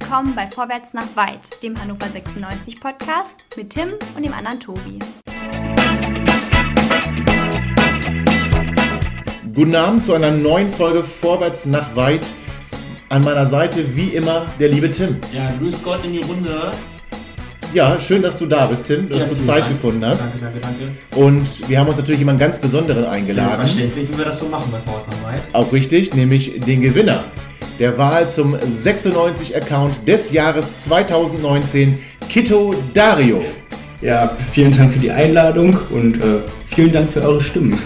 willkommen bei Vorwärts nach Weit, dem Hannover 96 Podcast mit Tim und dem anderen Tobi. Guten Abend zu einer neuen Folge Vorwärts nach Weit. An meiner Seite wie immer der liebe Tim. Ja, grüß Gott in die Runde. Ja, schön, dass du da bist, Tim, dass Ja, du Zeit Dank. gefunden hast. Danke, danke, danke. Und wir haben uns natürlich jemanden ganz Besonderen eingeladen. Verständlich, wie wir das so machen bei Vorwärtsarbeit. Auch richtig, nämlich den Gewinner der Wahl zum 96-Account des Jahres 2019, Kito Dario. Ja, vielen Dank für die Einladung und äh, vielen Dank für eure Stimmen.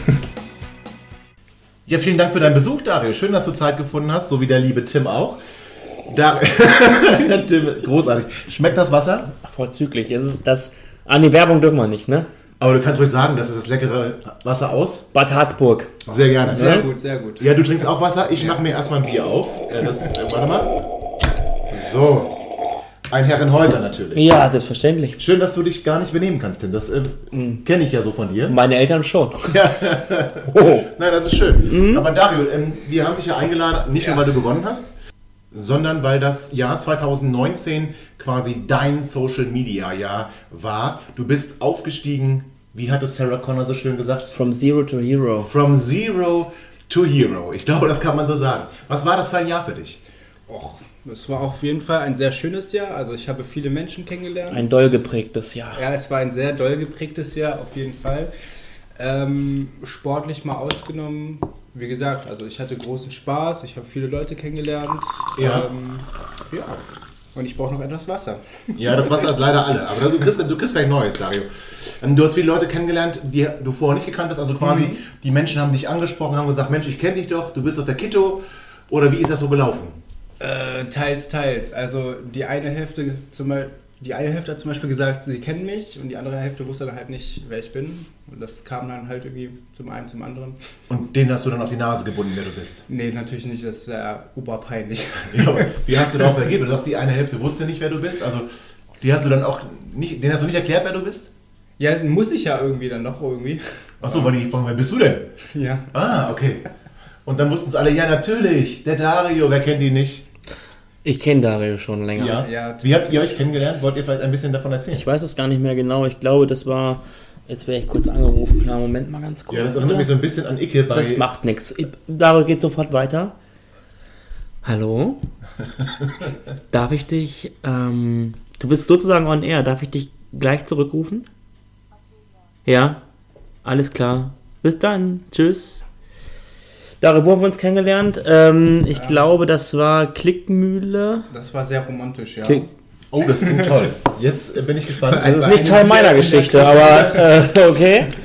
Ja, vielen Dank für deinen Besuch, Dario. Schön, dass du Zeit gefunden hast, so wie der liebe Tim auch. Dar ja, Tim, großartig. Schmeckt das Wasser? Vorzüglich. Es ist das, an die Werbung dürfen wir nicht, ne? Aber du kannst ruhig sagen, das ist das leckere Wasser aus. Bad Harzburg. Sehr gerne. Sehr ne? gut, sehr gut. Ja, du trinkst auch Wasser. Ich mache mir erstmal ein Bier auf. Äh, das, äh, warte mal. So. Ein Herrenhäuser natürlich. Ja, selbstverständlich. Schön, dass du dich gar nicht benehmen kannst, Tim. Das äh, kenne ich ja so von dir. Meine Eltern schon. oh. Nein, das ist schön. Aber Dario, ähm, wir haben dich ja eingeladen, nicht nur weil du gewonnen hast, sondern weil das Jahr 2019 quasi dein Social Media Jahr war. Du bist aufgestiegen, wie hat es Sarah Connor so schön gesagt? From Zero to Hero. From Zero to Hero. Ich glaube, das kann man so sagen. Was war das für ein Jahr für dich? Och, es war auf jeden Fall ein sehr schönes Jahr. Also ich habe viele Menschen kennengelernt. Ein doll geprägtes Jahr. ja, es war ein sehr doll geprägtes Jahr, auf jeden Fall. Ähm, sportlich mal ausgenommen. Wie gesagt, also ich hatte großen Spaß, ich habe viele Leute kennengelernt. Ja. Ähm, ja. Und ich brauche noch etwas Wasser. Ja, das Wasser ist leider alle. Aber du kriegst, du kriegst gleich Neues, Dario. Ähm, Du hast viele Leute kennengelernt, die du vorher nicht gekannt hast. Also quasi, die Menschen haben dich angesprochen, haben gesagt, Mensch, ich kenne dich doch, du bist doch der Kito. Oder wie ist das so gelaufen? Äh, teils, teils. Also die eine Hälfte zum Beispiel, die eine Hälfte hat zum Beispiel gesagt, sie kennen mich und die andere Hälfte wusste dann halt nicht, wer ich bin. Und das kam dann halt irgendwie zum einen zum anderen. Und denen hast du dann auf die Nase gebunden, wer du bist. Nee, natürlich nicht, das wäre oberpeinlich. Ja, wie hast du darauf reagiert? Du sagst, die eine Hälfte wusste nicht, wer du bist. Also, die hast du dann auch nicht, denen hast du nicht erklärt, wer du bist? Ja, muss ich ja irgendwie dann noch irgendwie. Achso, weil die fragen, wer bist du denn? Ja. Ah, okay. Und dann wussten es alle, ja, natürlich, der Dario, wer kennt ihn nicht? Ich kenne Dario schon länger. Ja. Wie habt ihr euch kennengelernt? Wollt ihr vielleicht ein bisschen davon erzählen? Ich weiß es gar nicht mehr genau. Ich glaube, das war. Jetzt wäre ich kurz angerufen. Klar, Moment mal ganz kurz. ja, das erinnert mich so ein bisschen an Icke bei. Das macht nichts. Dario geht sofort weiter. Hallo? Darf ich dich. Ähm, du bist sozusagen on air. Darf ich dich gleich zurückrufen? Ja? Alles klar. Bis dann. Tschüss. Wo haben wir uns kennengelernt? Ähm, ich glaube, das war Klickmühle. Das war sehr romantisch, ja. Klick. Oh, das klingt toll. Jetzt bin ich gespannt. Das ist nicht Teil meiner Geschichte, aber äh, okay.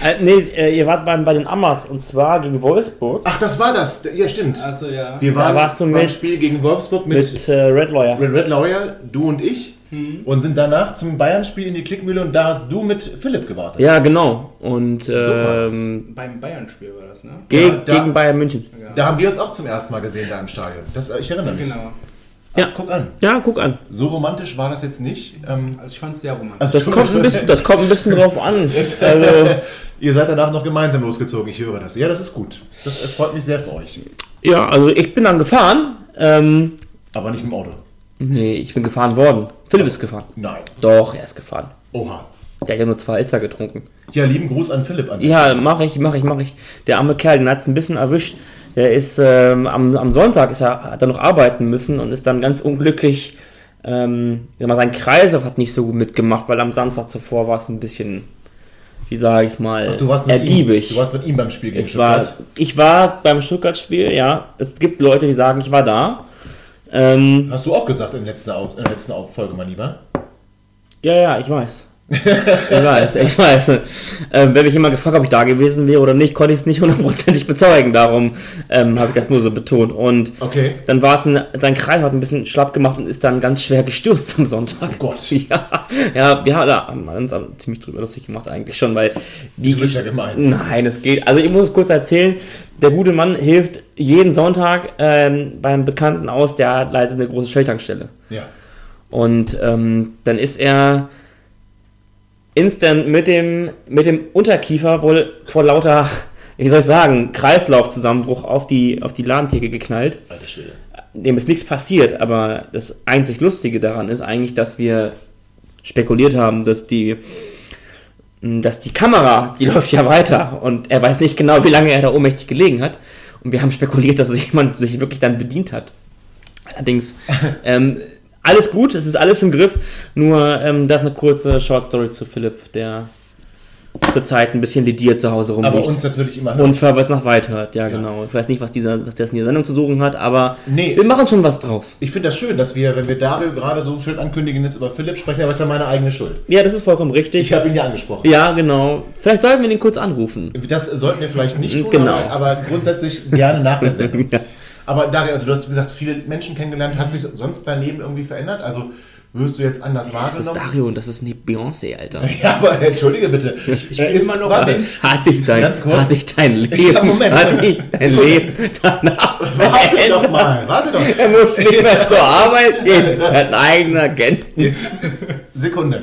Äh, nee, äh, ihr wart beim, bei den Ammers und zwar gegen Wolfsburg Ach, das war das. Ja, stimmt. Also ja. Wir waren warst du beim mit- Spiel gegen Wolfsburg mit, mit äh, Red Lawyer. Red Red Lawyer, du und ich. Und sind danach zum Bayern-Spiel in die Klickmühle und da hast du mit Philipp gewartet. Ja, genau. Und war das. ähm, Beim Bayern-Spiel war das, ne? ge Ja, da- gegen Bayern München. Da haben wir uns auch zum ersten Mal gesehen da im Stadion. Das, äh, ich erinnere mich. Genau. Ja. Guck an. Ja, guck an. So romantisch war das jetzt nicht. Ähm, Also ich fand es sehr romantisch. also Das kommt ein bisschen, das kommt ein bisschen drauf an. Also, Ihr seid danach noch gemeinsam losgezogen, ich höre das. Ja, das ist gut. Das äh, freut mich sehr für euch. ja, also ich bin dann gefahren. Ähm, Aber nicht mit dem Auto. Nee, ich bin gefahren worden. Philipp ist gefahren. Nein. Doch, er ist gefahren. Oha. Der hat ja nur zwei Alzer getrunken. Ja, lieben Gruß an Philipp an. Ja, mache ich, mache ich, mache ich. Der arme Kerl, den hat es ein bisschen erwischt. Der ist ähm, am, am Sonntag ist er, hat er noch arbeiten müssen und ist dann ganz unglücklich. Ähm, ich sag mal, sein Kreislauf hat nicht so gut mitgemacht, weil am Samstag zuvor war es ein bisschen, wie sage ich mal, Ach, du warst mit ergiebig. ihm. Du warst mit ihm beim Spiel gegen ich, war, Stuttgart. ich war beim Stuttgart-Spiel, ja. Es gibt Leute, die sagen, ich war da. Ähm, Hast du auch gesagt in der letzten, Au- in letzten Folge, mein Lieber? Ja, ja, ich weiß. Ich weiß, ich weiß. Ähm, wenn mich jemand gefragt, ob ich da gewesen wäre oder nicht, konnte ich es nicht hundertprozentig bezeugen. Darum ähm, habe ich das nur so betont. Und Okay. dann war es, ein, sein Kreis hat ein bisschen schlapp gemacht und ist dann ganz schwer gestürzt am Sonntag. Oh Gott. Ja, ja, wir haben uns ziemlich drüber lustig gemacht eigentlich schon, weil die... Du bist ja gemein. Nein, es geht. Also ich muss kurz erzählen, der gute Mann hilft jeden Sonntag ähm, beim Bekannten aus, der leitet eine große Shelltankstelle. Ja. Und ähm, dann ist er instant mit dem, mit dem Unterkiefer wohl vor lauter, wie soll ich sagen, Kreislaufzusammenbruch auf die, auf die Ladentheke geknallt. Alter Schwede. dem ist nichts passiert, aber das einzig Lustige daran ist eigentlich, dass wir spekuliert haben, dass die, dass die Kamera, die läuft ja weiter und er weiß nicht genau, wie lange er da ohnmächtig gelegen hat. Und wir haben spekuliert, dass sich jemand sich wirklich dann bedient hat. Allerdings, ähm, alles gut, es ist alles im Griff, nur ähm, das ist eine kurze Short Story zu Philipp, der zurzeit ein bisschen lidiert zu Hause rumliegt. Aber uns natürlich immer und Vorwärts nach weit hört, ja, genau. Ich weiß nicht, was, dieser, was in der Sendung zu suchen hat, aber Nee. wir machen schon was draus. Ich finde das schön, dass wir, wenn wir Dario gerade so schön ankündigen, jetzt über Philipp sprechen, aber es ist ja meine eigene Schuld. Ja, das ist vollkommen richtig. Ich habe ihn ja angesprochen. ja, genau. Vielleicht sollten wir den kurz anrufen. Das sollten wir vielleicht nicht tun, Genau. aber, aber grundsätzlich gerne nach der Sendung. Ja. Aber Dario, also du hast wie gesagt viele Menschen kennengelernt. Hat sich sonst dein Leben irgendwie verändert? Also wirst du jetzt anders Das wahrgenommen? ist Dario und das ist nicht Beyoncé, Alter. Ja, aber entschuldige bitte. ich Er bin ist- immer noch warte, Mensch. Hat dich dein, Ganz kurz. hat dich dein Leben, Ja, Moment. hat dich dein Leben danach Warte verändert? doch mal, warte doch. Er muss nicht mehr zur Arbeit gehen, er hat einen eigenen Agenten. Jetzt, Sekunde.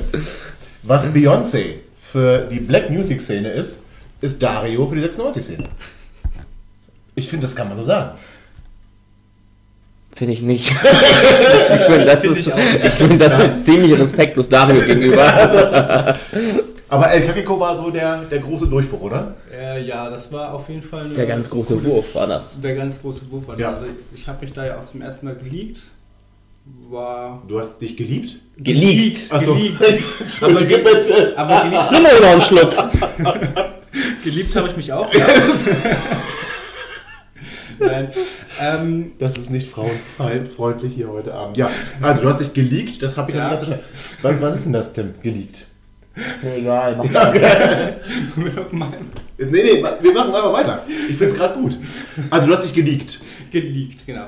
Was Beyoncé für die Black Music Szene ist, ist Dario für die 96 Szene. Ich finde, das kann man so sagen. Finde ich nicht. ich finde, das, ist, ich find, das ist ziemlich respektlos Dario gegenüber. Aber El Kakiko war so der, der große Durchbruch, oder? Äh, ja, das war auf jeden Fall eine, Der ganz große Wurf war das. Der ganz große Wurf war das. Ja. Also ich habe mich da ja auch zum ersten Mal geleakt. War. Du hast dich geliebt? Geleakt. Achso. Geleakt. Aber bitte. Aber geliebt, Nimm mal noch einen Schluck. geliebt habe ich mich auch. Ja. Nein. Ähm, Das ist nicht frauenfreundlich hier heute Abend. Ja, also du hast dich geleakt, das habe ich Ja. noch nicht ganz verstanden. Was, was ist denn das, Tim? Geleakt? Egal, mach mein, Nee, nee, wir machen einfach weiter. Ich finde es gerade gut. Also du hast dich geleakt. geleakt, genau.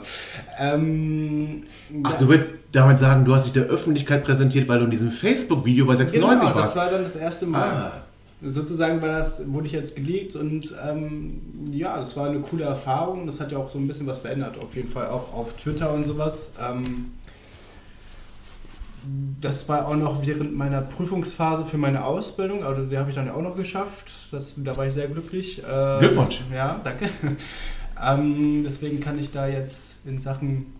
Ähm, Ach, ja, du willst damit sagen, du hast dich der Öffentlichkeit präsentiert, weil du in diesem Facebook-Video bei 96 genau, das warst. war dann das erste Mal. Ah. Sozusagen war das, wurde ich jetzt geleakt und ähm, ja, das war eine coole Erfahrung. Das hat ja auch so ein bisschen was verändert, auf jeden Fall auch auf Twitter und sowas. Ähm, das war auch noch während meiner Prüfungsphase für meine Ausbildung, also die habe ich dann ja auch noch geschafft. Das, da war ich sehr glücklich. Äh, Glückwunsch. Das, ja, danke. ähm, deswegen kann ich da jetzt in Sachen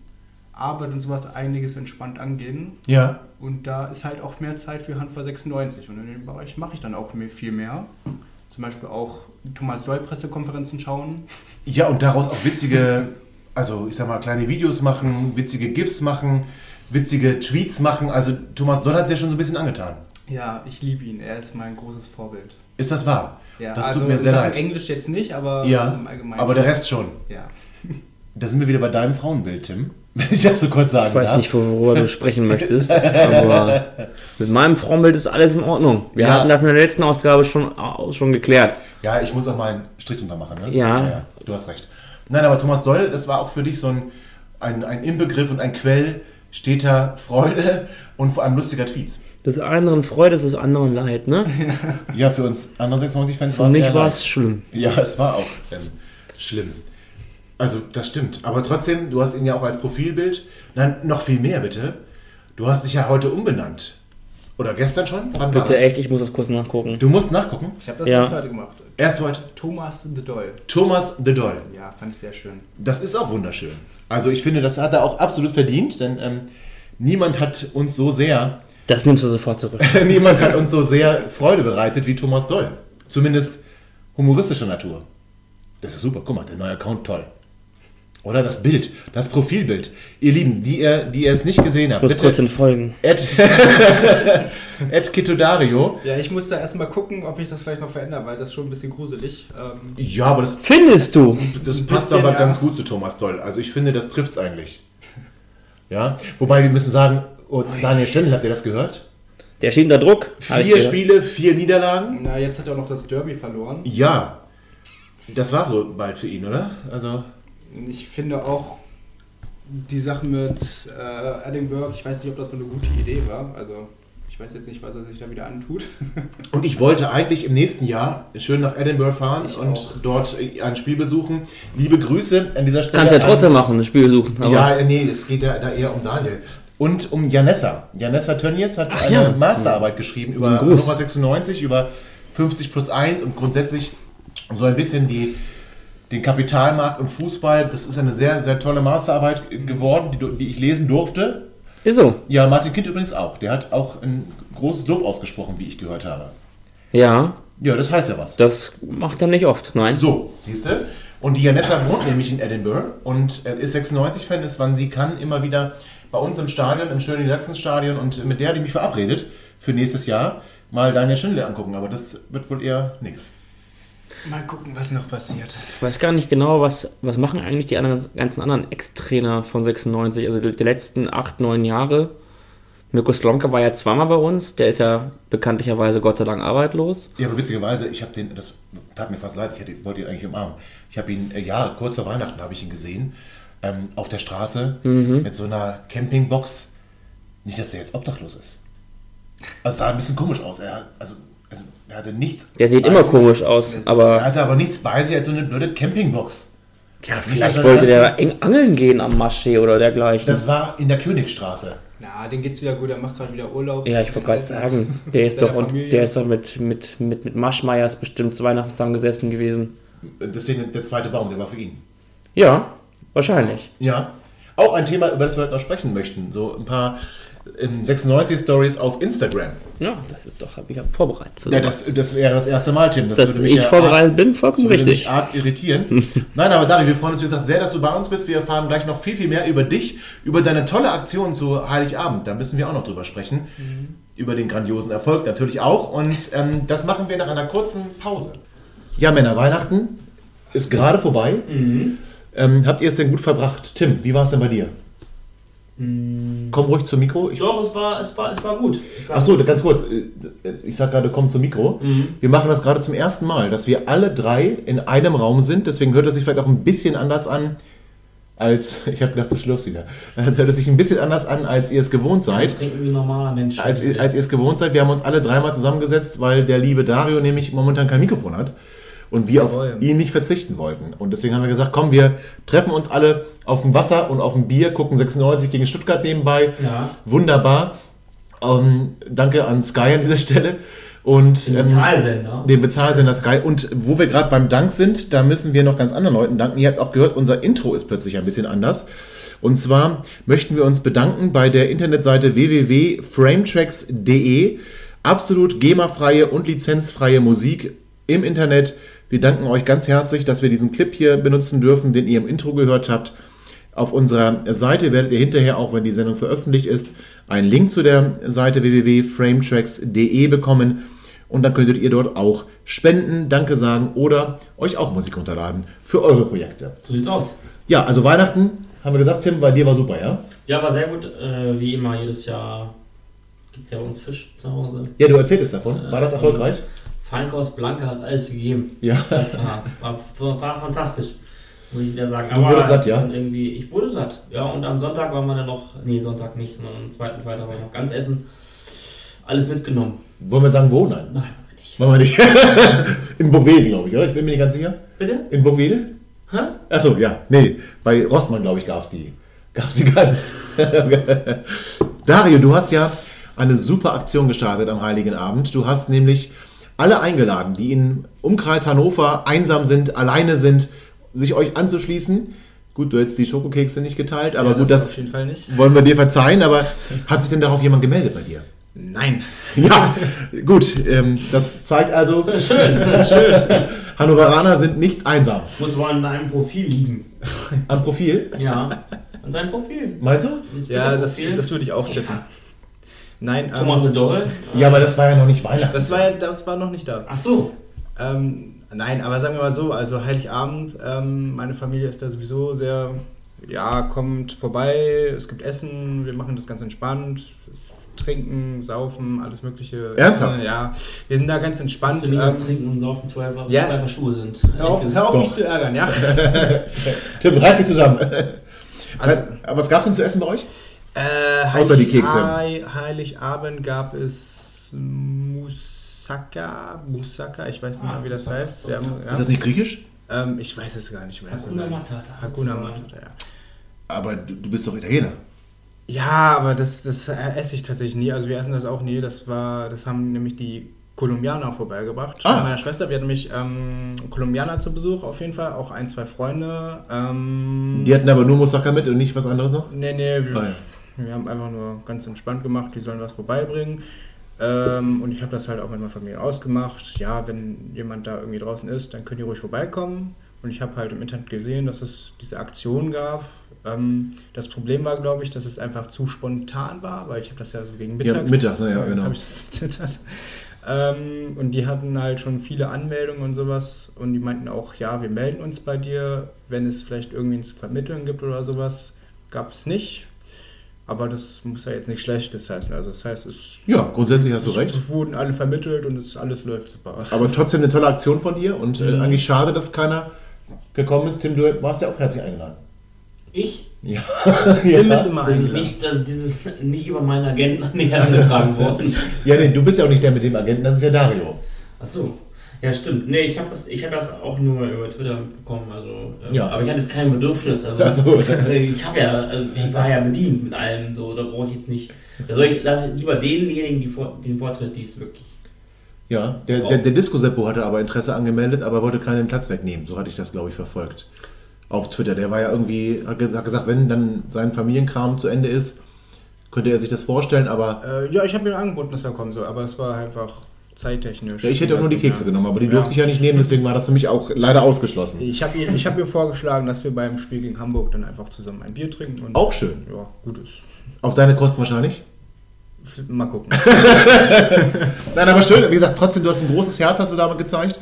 Arbeit und sowas einiges entspannt angehen. Ja. Und da ist halt auch mehr Zeit für Handball 96. Und in dem Bereich mache ich dann auch mehr, viel mehr. Zum Beispiel auch Thomas Doll Pressekonferenzen schauen. Ja, und daraus auch witzige, also ich sag mal, kleine Videos machen, witzige GIFs machen, witzige Tweets machen. Also Thomas Doll hat es ja schon so ein bisschen angetan. Ja, ich liebe ihn. Er ist mein großes Vorbild. Ist das wahr? Ja, das also tut mir sehr leid. Englisch jetzt nicht, aber Ja, im Allgemeinen. aber der. Rest schon. Ja. Da sind wir wieder bei deinem Frauenbild, Tim. Wenn ich das so kurz sagen Ich weiß darf. nicht, worüber du sprechen möchtest, aber mit meinem Frauenbild ist alles in Ordnung. Wir Ja. hatten das in der letzten Ausgabe schon, schon geklärt. Ja, ich muss auch mal einen Strich drunter machen. Ne? Ja. Du hast recht. Nein, aber Thomas Doll, das war auch für dich so ein, ein, ein Inbegriff und ein Quell steter Freude und vor allem lustiger Tweets. Des anderen Freude, des anderen Leid, ne? Ja, für uns anderen 96-Fans Für mich war es schlimm. Ja, es war auch ähm, schlimm. Also, das stimmt. Aber trotzdem, du hast ihn ja auch als Profilbild. Nein, noch viel mehr bitte. Du hast dich ja heute umbenannt. Oder gestern schon? Wann Bitte echt, ich muss das kurz nachgucken. Du musst nachgucken. Ich habe das Ja. erst heute gemacht. Erst heute Thomas the Doll. Thomas the Doll. Ja, fand ich sehr schön. Das ist auch wunderschön. Also ich finde, das hat er auch absolut verdient, denn ähm, niemand hat uns so sehr, Das nimmst du sofort zurück. niemand hat uns so sehr Freude bereitet wie Thomas Doll. Zumindest humoristischer Natur. Das ist super. Guck mal, der neue Account toll. Oder das Bild, das Profilbild. Ihr Lieben, die ihr, die ihr es nicht gesehen habt, Ich muss kurz bitte. entfolgen. Ed, Ed Kitodario. Ja, ich muss da erstmal gucken, ob ich das vielleicht noch verändere, weil das ist schon ein bisschen gruselig. Ähm, Ja, aber das, Findest du? das passt bisschen, aber ja. ganz gut zu Thomas Doll. Also ich finde, das trifft's eigentlich. Ja, wobei wir müssen sagen, oh, Daniel Stendel, habt ihr das gehört? Der steht unter Druck. Vier gehört. Spiele, vier Niederlagen. na, jetzt hat er auch noch das Derby verloren. Ja, das war so bald für ihn, oder? Also, Ich finde auch die Sache mit äh, Edinburgh, ich weiß nicht, ob das so eine gute Idee war. Also ich weiß jetzt nicht, was er sich da wieder antut. und ich wollte eigentlich im nächsten Jahr schön nach Edinburgh fahren Ich und auch. dort ein Spiel besuchen. Liebe Grüße an dieser Stelle. Kannst ja an- trotzdem machen, ein Spiel suchen. Aber Ja, nee, es geht ja da eher um Daniel. Und um Janessa. Janessa Tönnies hat Ach eine ja. Masterarbeit geschrieben über. Hannover 96, über 50 plus 1 und grundsätzlich so ein bisschen die den Kapitalmarkt und Fußball. Das ist eine sehr, sehr tolle Masterarbeit geworden, die, die ich lesen durfte. Ist so. Ja, Martin Kind übrigens auch. Der hat auch ein großes Lob ausgesprochen, wie ich gehört habe. Ja, Ja, das heißt ja was. das macht er nicht oft. Nein. So, siehst du? Und die Janessa wohnt nämlich in Edinburgh und äh, ist 96-Fan, ist, wann sie kann, immer wieder bei uns im Stadion, im schönen Sachsen-Stadion und mit der, die mich verabredet für nächstes Jahr, mal Daniel Schindler angucken. Aber das wird wohl eher nichts. Mal gucken, was noch passiert. Ich weiß gar nicht genau, was, was machen eigentlich die anderen, ganzen anderen Ex-Trainer von 96, also die, die letzten acht, neun Jahre. Mirko Slomka war ja zweimal bei uns, der ist ja bekanntlicherweise Gott sei Dank arbeitslos. Ja, aber witzigerweise, ich habe den, das tat mir fast leid, ich hätte, wollte ihn eigentlich umarmen. Ich habe ihn, äh, ja, kurz vor Weihnachten habe ich ihn gesehen, ähm, auf der Straße mit so einer Campingbox. Nicht, dass der jetzt obdachlos ist. Also sah ein bisschen komisch aus. Er, also, also, er hatte nichts. Der sieht immer sich. komisch aus, Er aber hatte aber nichts bei sich als so eine blöde Campingbox. ja, vielleicht er wollte der eng angeln gehen am Maschsee oder dergleichen. Das war in der Königstraße. Na, den geht's wieder gut, er macht gerade wieder Urlaub. ja, ich wollte gerade sagen, der ist doch, und der ist doch mit, mit, mit, mit Maschmeyers bestimmt zu Weihnachten zusammengesessen gewesen. Deswegen der zweite Baum, der war für ihn. Ja, wahrscheinlich. Ja. Auch ein Thema, über das wir heute noch sprechen möchten. So ein paar 96 Stories auf Instagram. Ja, das ist doch, habe ich hab vorbereitet. Ja, das, das wäre das erste Mal, Tim. Das Dass ich ja vorbereitet bin, arg, vollkommen das würde richtig. mich arg irritieren. Nein, aber Dari, wir freuen uns, wie gesagt, sehr, dass du bei uns bist. Wir erfahren gleich noch viel, viel mehr über dich, über deine tolle Aktion zu Heiligabend. Da müssen wir auch noch drüber sprechen. Über den grandiosen Erfolg natürlich auch. Und ähm, das machen wir nach einer kurzen Pause. Ja, Männer, Weihnachten ist gerade vorbei. Ähm, habt ihr es denn gut verbracht? Tim, wie war es denn bei dir? Komm ruhig zum Mikro. Ich Doch, es war, es war, es war gut. Es war Ach so, ganz kurz. Ich sag gerade, komm zum Mikro. Wir machen das gerade zum ersten Mal, dass wir alle drei in einem Raum sind. Deswegen hört es sich vielleicht auch ein bisschen anders an, als. Ich habe gedacht, du schlürfst wieder. Hört es sich ein bisschen anders an, als ihr es gewohnt seid. trinken wie ein normaler Mensch. Als, als ihr es gewohnt seid, wir haben uns alle dreimal zusammengesetzt, weil der liebe Dario nämlich momentan kein Mikrofon hat und wir auf Jawohl. ihn nicht verzichten wollten. Und deswegen haben wir gesagt, komm, wir treffen uns alle auf dem Wasser und auf dem Bier, gucken 96 gegen Stuttgart nebenbei. Ja. Wunderbar. Ähm, danke an Sky an dieser Stelle. Und Den ähm, Bezahlsender. den Bezahlsender Sky. Und wo wir gerade beim Dank sind, da müssen wir noch ganz anderen Leuten danken. Ihr habt auch gehört, unser Intro ist plötzlich ein bisschen anders. Und zwar möchten wir uns bedanken bei der Internetseite www.frametracks.de. Absolut GEMA-freie und lizenzfreie Musik im Internet. Wir danken euch ganz herzlich, dass wir diesen Clip hier benutzen dürfen, den ihr im Intro gehört habt. Auf unserer Seite werdet ihr hinterher, auch wenn die Sendung veröffentlicht ist, einen Link zu der Seite www.frametracks.de bekommen. Und dann könntet ihr dort auch spenden, Danke sagen oder euch auch Musik runterladen für eure Projekte. So sieht's aus. Ja, also Weihnachten, haben wir gesagt, Tim, bei dir war super, ja? Ja, war sehr gut. Äh, wie immer, jedes Jahr gibt's ja bei uns Fisch zu Hause. Ja, du erzähltest davon. War das erfolgreich? Feinkost Blanke hat alles gegeben. Ja. Das war, war, war, fantastisch. Muss ich wieder sagen. Du wurdest es satt, ja? Dann irgendwie, ich wurde satt. Ja, und am Sonntag waren wir dann noch, nee, Sonntag nicht, sondern am zweiten Freitag war ich noch ganz essen. Alles mitgenommen. Wollen wir sagen, wo? Nein. Nein, nicht. Wollen wir nicht. In Bouvet, glaube ich, oder? Ich bin mir nicht ganz sicher. Bitte? In Bouvet? Hä? Achso, ja. Nee, bei Rossmann, glaube ich, gab es die. Gab es die ganz. Dario, du hast ja eine super Aktion gestartet am Heiligen Abend. Du hast nämlich alle eingeladen, die im Umkreis Hannover einsam sind, alleine sind, sich euch anzuschließen. Gut, du hättest die Schokokekse nicht geteilt, aber Ja, gut, das das auf jeden Fall nicht. wollen wir dir verzeihen. Aber hat sich denn darauf jemand gemeldet bei dir? Nein. Ja, gut, ähm, das zeigt also, Schön. Hannoveraner sind nicht einsam. Muss wohl an deinem Profil liegen. Am Profil, Ja. An seinem Profil. meinst du? Ja, das, das würde ich auch tippen. Ja. Nein, Thomas the ähm, Doll. Ja, aber das war ja noch nicht Weihnachten. das, war, ja- das war noch nicht da. Ach so. Ähm, nein, aber sagen wir mal so, also Heiligabend, ähm, meine Familie ist da sowieso sehr, ja, kommt vorbei, es gibt Essen, wir machen das ganz entspannt, trinken, saufen, alles mögliche. Ernsthaft? Essen, ja, wir sind da ganz entspannt. Was ähm, trinken und saufen, zwei, zwei ja. Paar Schuhe sind. Hör auf, hör auf mich zu ärgern, ja. Tim, reiß dich zusammen. Also, aber was gab's denn zu essen bei euch? Äh, Außer die Kekse. Hei- Heiligabend gab es Moussaka, Moussaka, ich weiß nicht mehr, wie das heißt. Ja, ja. Ist das nicht griechisch? Ähm, ich weiß es gar nicht mehr. Hakuna Matata. Hakuna. Matata, ja. Aber du, du bist doch Italiener. Ja, aber das, das esse ich tatsächlich nie. Also wir essen das auch nie. Das war, das haben nämlich die Kolumbianer vorbeigebracht. Ah. Mit meiner Schwester. Wir hatten nämlich ähm, Kolumbianer zu Besuch auf jeden Fall, auch ein, zwei Freunde. Ähm, Die hatten aber nur Moussaka mit und nicht was anderes noch? nee, nee, wir, Ah, ja. Wir haben einfach nur ganz entspannt gemacht, die sollen was vorbeibringen. Ähm, und ich habe das halt auch mit meiner Familie ausgemacht. Ja, wenn jemand da irgendwie draußen ist, dann können die ruhig vorbeikommen. Und ich habe halt im Internet gesehen, dass es diese Aktion gab. Ähm, das Problem war, glaube ich, dass es einfach zu spontan war, weil ich habe das ja so gegen Ja, mittags, mittags, ne, ja, äh, genau. hab ich das getwittert. Ähm, und die hatten halt schon viele Anmeldungen und sowas. Und die meinten auch, ja, wir melden uns bei dir, wenn es vielleicht irgendwen zu vermitteln gibt oder sowas. Gab es nicht. Aber das muss ja jetzt nicht Schlechtes heißen. Also das heißt, es, Ja, grundsätzlich hast du es, recht. es wurden alle vermittelt und es alles läuft super. Aber trotzdem eine tolle Aktion von dir und äh, Mhm. eigentlich schade, dass keiner gekommen ist. Tim, du warst ja auch herzlich eingeladen. Ich? Ja. Tim ja. ist immer Das ist nicht, das, dieses nicht über meinen Agenten an mich herangetragen worden. ja, nee, du bist ja auch nicht der mit dem Agenten, das ist ja Dario. Ach so. Ja, stimmt. Nee, ich habe das, ich hab das auch nur über Twitter mitbekommen. Also, ähm, Ja. Aber ich hatte jetzt kein Bedürfnis. Also, Ach so. ich habe ja, also, ich war ja bedient mit allem. So, da brauche ich jetzt nicht. Da soll ich lasse ich lieber denjenigen die vor, den Vortritt, die es wirklich. Ja, der, der, der Disco-Seppo hatte aber Interesse angemeldet, aber wollte keinen Platz wegnehmen. So hatte ich das, glaube ich, verfolgt. Auf Twitter. Der war ja irgendwie, hat ge- hat gesagt, wenn dann sein Familienkram zu Ende ist, könnte er sich das vorstellen, aber Äh, ja, ich habe ihm angeboten, dass er kommen soll, aber es war einfach zeittechnisch. ja, ich hätte auch nur die Kekse Ja. genommen, aber die Ja. durfte ich ja nicht nehmen, deswegen war das für mich auch leider ausgeschlossen. Ich habe ich hab mir vorgeschlagen, dass wir beim Spiel gegen Hamburg dann einfach zusammen ein Bier trinken. Und Auch schön. Ja, gut ist. Auf deine Kosten wahrscheinlich? Mal gucken. Nein, aber schön. Wie gesagt, trotzdem, du hast ein großes Herz, hast du damit gezeigt.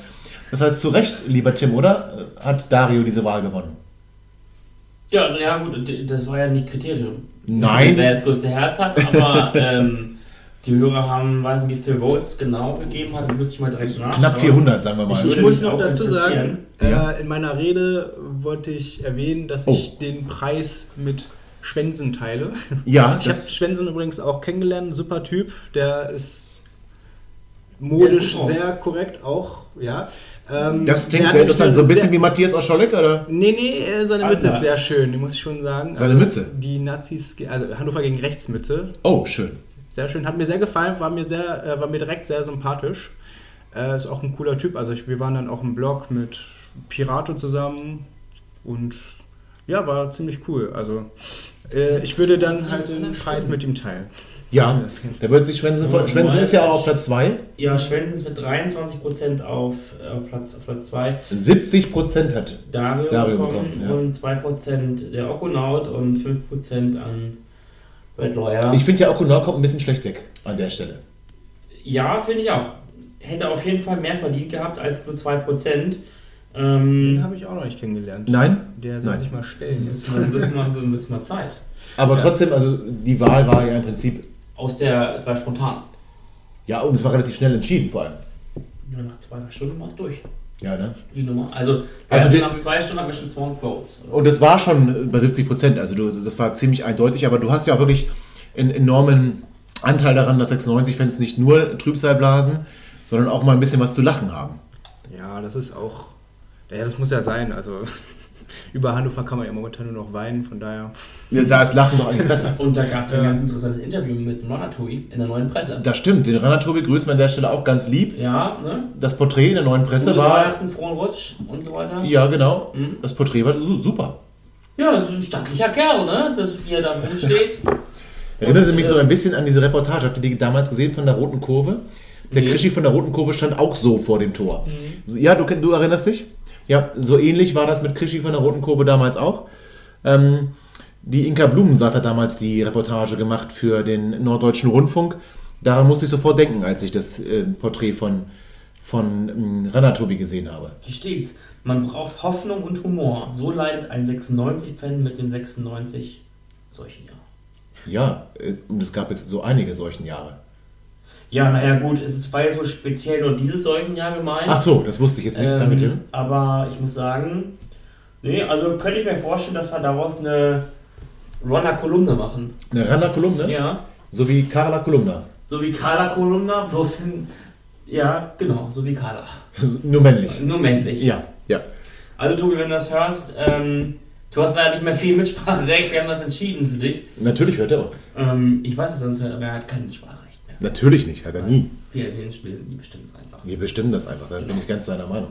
Das heißt, zu Recht, lieber Tim, oder? Hat Dario diese Wahl gewonnen? Ja, ja gut, das war ja nicht Kriterium. Nein. Wer das größte Herz hat, aber ähm, die Hörer haben, weiß nicht, wie viele Votes es genau gegeben hat. Das müsste ich mal direkt nachschauen. Knapp 400, sagen wir mal. Ich, ich muss noch dazu sagen, interessieren. Ja. äh, in meiner Rede wollte ich erwähnen, dass Oh. ich den Preis mit Schwensen teile. Ja, Ich habe das, Schwensen übrigens auch kennengelernt, super Typ, der ist modisch gut drauf. sehr korrekt auch, ja. Ähm, das der klingt sehr interessant. So ein bisschen wie Matthias Oscholek, oder? Nee, nee, äh, seine Mütze Alter. ist sehr schön, die muss ich schon sagen. Seine Also, Mütze? Die Nazis, also Hannover gegen Rechtsmütze, Oh, schön. Sehr schön, hat mir sehr gefallen, war mir, sehr, äh, war mir direkt sehr sympathisch. Äh, ist auch ein cooler Typ, also ich, wir waren dann auch im Blog mit Pirato zusammen und ja, war ziemlich cool. Also äh, ich würde dann halt den Preis mit ihm teilen. Ja, da wird sich Schwensen von. Schwensen ist ja auch auf Platz 2. Ja, Schwensen ist mit 23% auf, auf Platz 2. Auf Platz zwei. 70 Prozent hat. Dario, Dario bekommen bekommen, ja. und 2% der Okonaut und 5% an Lawyer. Ich finde ja Okunor kommt ein bisschen schlecht weg an der Stelle. ja, finde ich auch. Hätte auf jeden Fall mehr verdient gehabt als nur 2%. Den Ähm, habe ich auch noch nicht kennengelernt. Nein? Der soll Nein. sich mal stellen. jetzt wird es mal, wird's mal Zeit. Aber Ja. trotzdem, also die Wahl war ja im Prinzip. Aus der, es war spontan. Ja, und es war relativ schnell entschieden vor allem. Ja, nach zwei drei Stunden war es durch. Ja, ne? Die Nummer. Also, Also die- nach zwei Stunden haben wir schon 200 Votes. Und es war schon bei 70 Prozent, also du, das war ziemlich eindeutig, aber du hast ja auch wirklich einen enormen Anteil daran, dass 96-Fans nicht nur Trübsal blasen, sondern auch mal ein bisschen was zu lachen haben. Ja, das ist auch. Ja, das muss ja sein. Also über Hannover kann man ja momentan nur noch weinen, von daher. Ja, Da ist Lachen doch eigentlich besser. Und da gab es ein ganz interessantes Interview mit Ratatouille in der neuen Presse. Das stimmt, den Renatobi grüßen wir an der Stelle auch ganz lieb. Ja, ne? Das Porträt in der neuen Presse Gutes war. Weihnachten, frohen Rutsch und so weiter. Ja, genau. Mhm. Das Porträt war su- super. Ja, so ein stattlicher Kerl, ne? Das, wie er da rumsteht. Erinnerte Und, mich äh, so ein bisschen an diese Reportage. Habt ihr die damals gesehen von der Roten Kurve? Der Nee. Krischi von der Roten Kurve stand auch so vor dem Tor. Mhm. Ja, du, du erinnerst dich? Ja, so ähnlich war das mit Krischi von der Roten Kurve damals auch. Ähm, die Inka Blumensaat hat damals die Reportage gemacht für den Norddeutschen Rundfunk. Daran musste ich sofort denken, als ich das äh, Porträt von, von ähm, Renatobi gesehen habe. Hier steht's. Man braucht Hoffnung und Humor. So leidet ein 96-Fan mit dem 96 solchen Jahr. Ja, äh, und es gab jetzt so einige solchen Jahre. Ja, naja, gut, es ist- war jetzt wohl speziell nur dieses Seuchenjahr gemeint. Ach so, das wusste ich jetzt nicht. Ähm, aber ich muss sagen, nee, also könnte ich mir vorstellen, dass wir daraus eine Runner-Kolumne machen. Eine Randa-Kolumne? Ja, So wie Carla Kolumna. so wie Carla-Kolumna, bloß in, ja, genau, so wie Carla. Nur männlich. Nur männlich. Ja, ja. Also Tobi, wenn du das hörst, ähm, du hast leider nicht mehr viel Mitspracherecht, wir haben das entschieden für dich. Natürlich hört er uns. Ähm, ich weiß es sonst nicht, aber er hat kein Mitspracherecht mehr. Natürlich nicht, hat er nie. Wir in Spielen, die bestimmen es einfach. Wir bestimmen das einfach, da bin ich ganz seiner Meinung.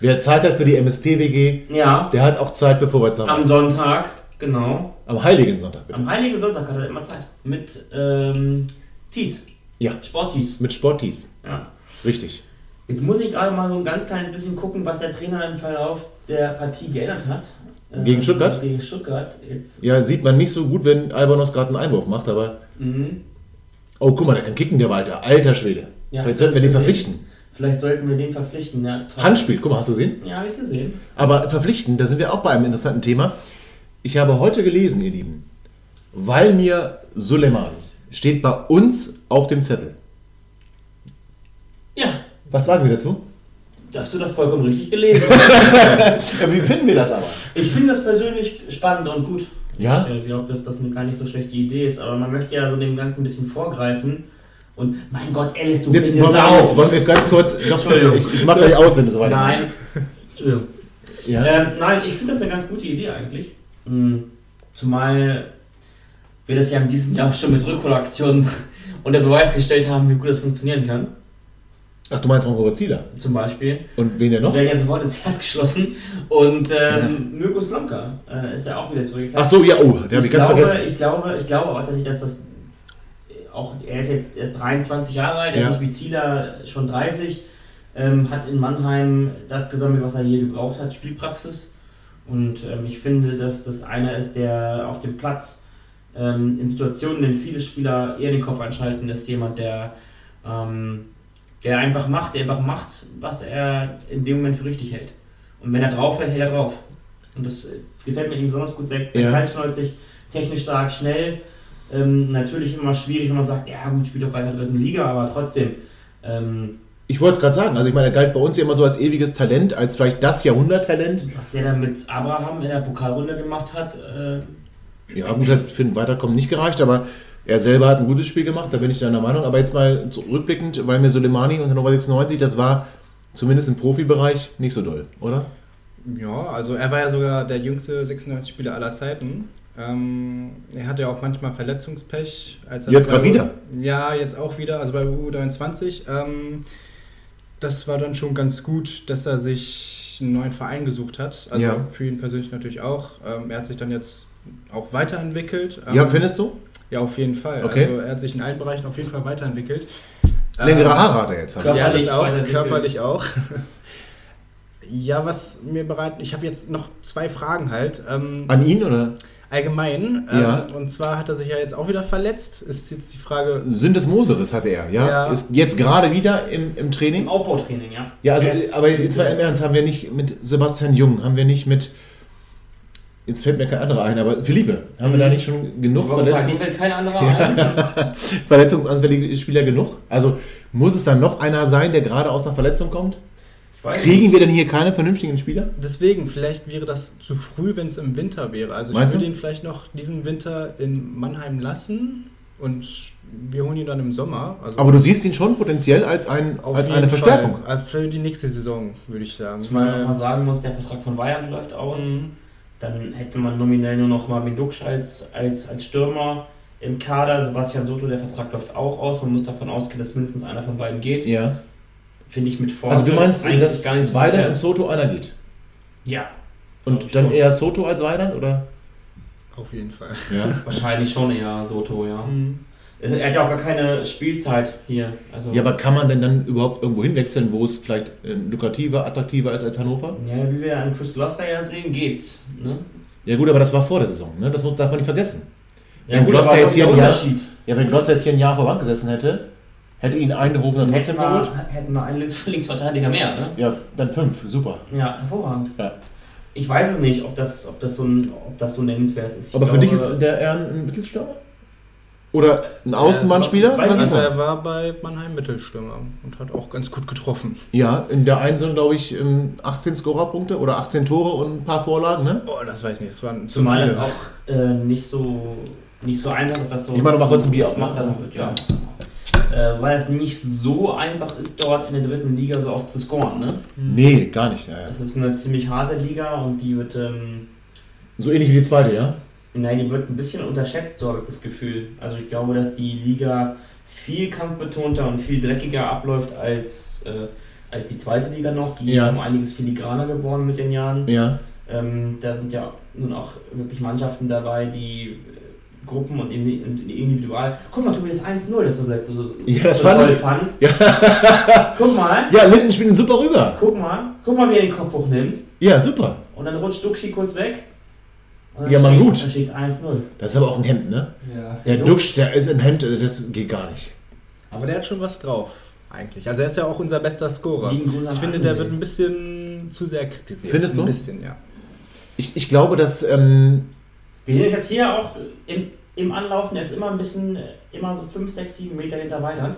Wer Zeit hat für die MSP-WG, Ja, der hat auch Zeit für Vorwärts nach am. Sonntag, genau. Am Heiligen Sonntag, bitte. Am Heiligen Sonntag hat er immer Zeit. Mit ähm, Tees. Ja. Sporttees. Mit Sporttees. Ja. Richtig. Jetzt muss ich gerade mal so ein ganz kleines bisschen gucken, was der Trainer im Verlauf der Partie geändert hat. Ähm, Gegen Stuttgart? Gegen Stuttgart. Jetzt. Ja, sieht man nicht so gut, wenn Albanos gerade einen Einwurf macht, aber. Mhm. Oh, guck mal, dann kicken der Walter. Alter Schwede. Ja, Vielleicht hast sollten wir den verpflichten. Vielleicht sollten wir den verpflichten. Ja, toll. Handspiel, guck mal, hast du gesehen? Ja, habe ich gesehen. Aber verpflichten, da sind wir auch bei einem interessanten Thema. Ich habe heute gelesen, ihr Lieben, Valmir Suleimani steht bei uns auf dem Zettel. Ja, Was sagen wir dazu? hast du das vollkommen richtig gelesen. Ja, wie finden wir das aber? ich finde das persönlich spannend und gut. Ja? Ich äh, glaube, dass das eine gar nicht so schlechte Idee ist, aber man möchte ja so dem Ganzen ein bisschen vorgreifen. Und mein Gott, Alice, du Jetzt bist eine Sau. jetzt wollen wir ganz kurz. Entschuldigung. ich, ich mach gleich aus, wenn du so weiter Nein. Entschuldigung. Ja. Ähm, nein, ich finde das eine ganz gute Idee eigentlich. Hm, Zumal wir das ja in diesem Jahr schon mit Rückholaktionen unter Beweis gestellt haben, wie gut das funktionieren kann. Ach, du meinst von Robert Zieler. Zum Beispiel. Und wen der Wir noch? werden ja sofort ins Herz geschlossen. Und ähm, Mirko Slomka äh, ist ja auch wieder zurückgekehrt. Ach so, ja, oh, der habe ich ganz glaube, vergessen. ich glaube, ich glaube auch tatsächlich, dass das auch er ist jetzt er ist 23 Jahre alt, er Ja. ist nicht wie Zieler schon 30, ähm, hat in Mannheim das gesammelt, was er hier gebraucht hat, Spielpraxis. Und ähm, ich finde, dass das einer ist, der auf dem Platz ähm, in Situationen, in denen viele Spieler eher den Kopf einschalten, ist jemand, der, ähm, der einfach macht, der einfach macht, was er in dem Moment für richtig hält. Und wenn er drauf hält, hält er drauf. Und das äh, gefällt mir ihm besonders gut, sehr, sehr Ja. kaltschnäuzig, technisch stark, schnell. Ähm, natürlich immer schwierig, wenn man sagt, ja gut, spielt doch in der dritten Liga, aber trotzdem. Ähm, Ich wollte es gerade sagen. Also, ich meine, er galt bei uns ja immer so als ewiges Talent, als vielleicht das Jahrhunderttalent. was der da mit Abraham in der Pokalrunde gemacht hat, äh, Ja, gut, hat für ein Weiterkommen nicht gereicht, aber er selber hat ein gutes Spiel gemacht, da bin ich deiner Meinung. Aber jetzt mal zurückblickend, weil mir Soleimani und Hannover 96, das war zumindest im Profibereich nicht so doll, oder? Ja, also er war ja sogar der jüngste 96-Spieler aller Zeiten. Ähm, er hatte ja auch manchmal Verletzungspech. Er Jetzt grad wieder? Ja, jetzt auch wieder, also bei U23. Ähm, das war dann schon ganz gut, dass er sich einen neuen Verein gesucht hat. Also Ja. für ihn persönlich natürlich auch. Ähm, er hat sich dann jetzt auch weiterentwickelt. Ähm, Ja, findest du? Ja, auf jeden Fall. Okay. Also er hat sich in allen Bereichen auf jeden Fall weiterentwielt. Längere Ähm, Haare hat er jetzt. Körper- ja, das Körperlich auch, weiterentwickelt. körperlich auch. ja, was mir bereit. Ich habe jetzt noch zwei Fragen halt. Ähm, An ihn oder? allgemein. Ähm, Ja. Und zwar hat er sich ja jetzt auch wieder verletzt. Ist jetzt die Frage. Syndesmoseris hatte er, ja? Ja. Ist jetzt gerade wieder im, im im Training. Aufbautraining, ja. Ja, also, ist- aber jetzt mal im Ernst, haben wir nicht mit Sebastian Jung, haben wir nicht mit, jetzt fällt mir kein anderer ein, aber Philippe, haben wir da nicht schon genug Ich sagen, Verletzungs mir fällt kein anderer ein. verletzungsanfällige Spieler genug? Also muss es dann noch einer sein, der gerade aus einer Verletzung kommt? Ich weiß Kriegen nicht. wir denn hier keine vernünftigen Spieler? Deswegen, vielleicht wäre das zu früh, wenn es im Winter wäre. Also ich Meinst würde du? ihn vielleicht noch diesen Winter in Mannheim lassen und wir holen ihn dann im Sommer. Also Aber du siehst ihn schon potenziell als, ein, auf als jeden eine Verstärkung. Fall. Also für die nächste Saison, würde ich sagen. Was man noch mal sagen muss, der Vertrag von Bayern läuft aus. Mhm. Dann hätte man nominell nur noch Marvin Duksch als, als, als Stürmer im Kader. Sebastian Soto, der Vertrag läuft auch aus. Man muss davon ausgehen, dass mindestens einer von beiden geht. Ja. Finde ich mit vor. Also du meinst, eigentlich dass gar nicht so Weidand und. Soto einer geht? Ja, Und dann schon. eher Soto als Weidand, oder? Auf jeden Fall. Ja. wahrscheinlich schon eher Soto, ja. Mhm. Er hat ja auch gar keine Spielzeit hier. Also, Ja, aber kann man denn dann überhaupt irgendwo hinwechseln, wo es vielleicht äh, lukrativer, attraktiver ist als Hannover? ja, wie wir an Chris Gloster ja sehen, geht's. Ne? Ja gut, aber das war vor der Saison, ne? Das muss, darf man nicht vergessen. Ja, Wenn gut, aber jetzt hier ein Jahr-. Ja, wenn jetzt hier ein Jahr vor Bank gesessen hätte, hätte ihn Eindhoven dann trotzdem geholt. hätten wir einen Links- Linksverteidiger mehr, ne? Ja, dann fünf, super. Ja, hervorragend. Ja. Ich weiß es nicht, ob das, ob das, so, ein, ob das so nennenswert ist. Ich Aber für dich glaube- ist der eher ein Mittelstürmer? Oder ein Außenbahnspieler? ich ist Also er? war bei Mannheim Mittelstürmer und hat auch ganz gut getroffen. Ja, in der einen sind, glaube ich, ähm, 18 Scorerpunkte oder 18 Tore und ein paar Vorlagen, ne? Oh, das weiß ich nicht. Das waren zu Zumal viele. auch äh, nicht, so, nicht so einfach ist, das so. Ich mach noch mal kurz ein Bier auf, Macht ne? dann mit, ja. Äh, weil es nicht so einfach ist, dort in der dritten Liga so oft zu scoren. Ne? Nee, gar nicht. Ja, ja. Das ist eine ziemlich harte Liga und die wird, ähm, So ähnlich wie die zweite, ja? Nein, die wird ein bisschen unterschätzt, so habe ich das Gefühl. Also ich glaube, dass die Liga viel kampfbetonter und viel dreckiger abläuft als, äh, als die zweite Liga noch. Die Ja. ist um einiges filigraner geworden mit den Jahren. Ja. Ähm, da sind ja nun auch wirklich Mannschaften dabei, die äh, Gruppen und indi- und individual. Guck mal, Tobi, das 1-0, das du letzte so, so, Ja, das so fand toll fandst. Ja, Guck mal, ja Linden spielt ihn super rüber. guck mal, guck mal, wie er den Kopf hochnimmt. Ja, super. Und dann rutscht Duxi kurz weg. Ja, Mann, steht's- gut. Dann steht es 1-0. Das ist aber auch ein Hemd, ne? Ja. Der Duxch, der ist ein Hemd, äh, das geht gar nicht. Aber der hat schon was drauf, eigentlich. Also er ist ja auch unser bester Scorer. Ich finde, der wird ein bisschen zu sehr kritisiert. Findest du? Ein bisschen, ja. Ich, ich glaube, dass. Ähm, Wir sehen jetzt hier auch im, im Anlaufen, der ist immer ein bisschen, äh, immer so 5, 6, 7 Meter hinter Weidand.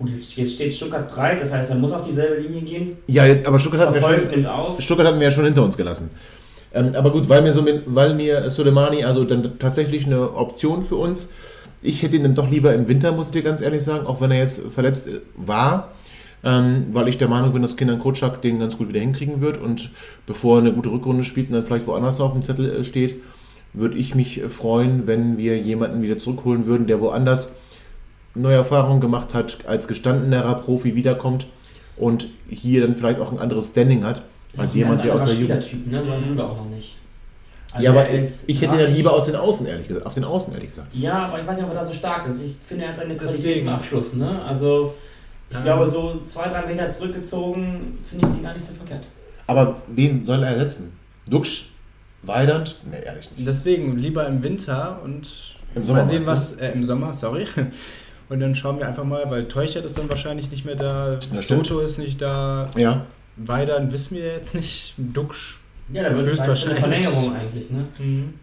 Und jetzt, jetzt steht Stuttgart breit, das heißt, er muss auf dieselbe Linie gehen. ja, jetzt, aber Stuttgart Verfolgt, schon, nimmt auf. Stuttgart hatten wir ja schon hinter uns gelassen. Ähm, aber gut, weil mir, so, weil mir Soleimani also dann tatsächlich eine Option für uns. Ich hätte ihn dann doch lieber im Winter, muss ich dir ganz ehrlich sagen, auch wenn er jetzt verletzt äh, war. Ähm, weil ich der Meinung bin, dass Kindern Kotschak den ganz gut wieder hinkriegen wird. Und bevor er eine gute Rückrunde spielt und dann vielleicht woanders auf dem Zettel äh, steht, würde ich mich äh, freuen, wenn wir jemanden wieder zurückholen würden, der woanders neue Erfahrungen gemacht hat, als gestandenerer Profi wiederkommt und hier dann vielleicht auch ein anderes Standing hat, Ist als auch ein jemand, der aus der Jugend. Spielertyp, ne? Einen haben wir auch noch nicht. Also ja, aber er ist ich hätte ihn dann lieber aus den Außen, ehrlich gesagt. Auf den Außen, ehrlich gesagt. Ja, aber ich weiß nicht, ob er da so stark ist. Ich finde, er hat seine Qualität im Abschluss. Ne? Also, ich Ähm. glaube, so zwei, drei Meter zurückgezogen, finde ich die gar nicht so verkehrt. Aber wen soll er ersetzen? Duxch? Weidand? Ne, ehrlich nicht. Deswegen lieber im Winter und Im Sommer mal sehen, was äh, im Sommer, sorry. Und dann schauen wir einfach mal, weil Teuchert ist dann wahrscheinlich nicht mehr da, Das. Soto ist nicht da, Ja, Weidern wissen wir jetzt nicht, Duxch. Ja, da wird es für eine. Verlängerung eigentlich. Ne?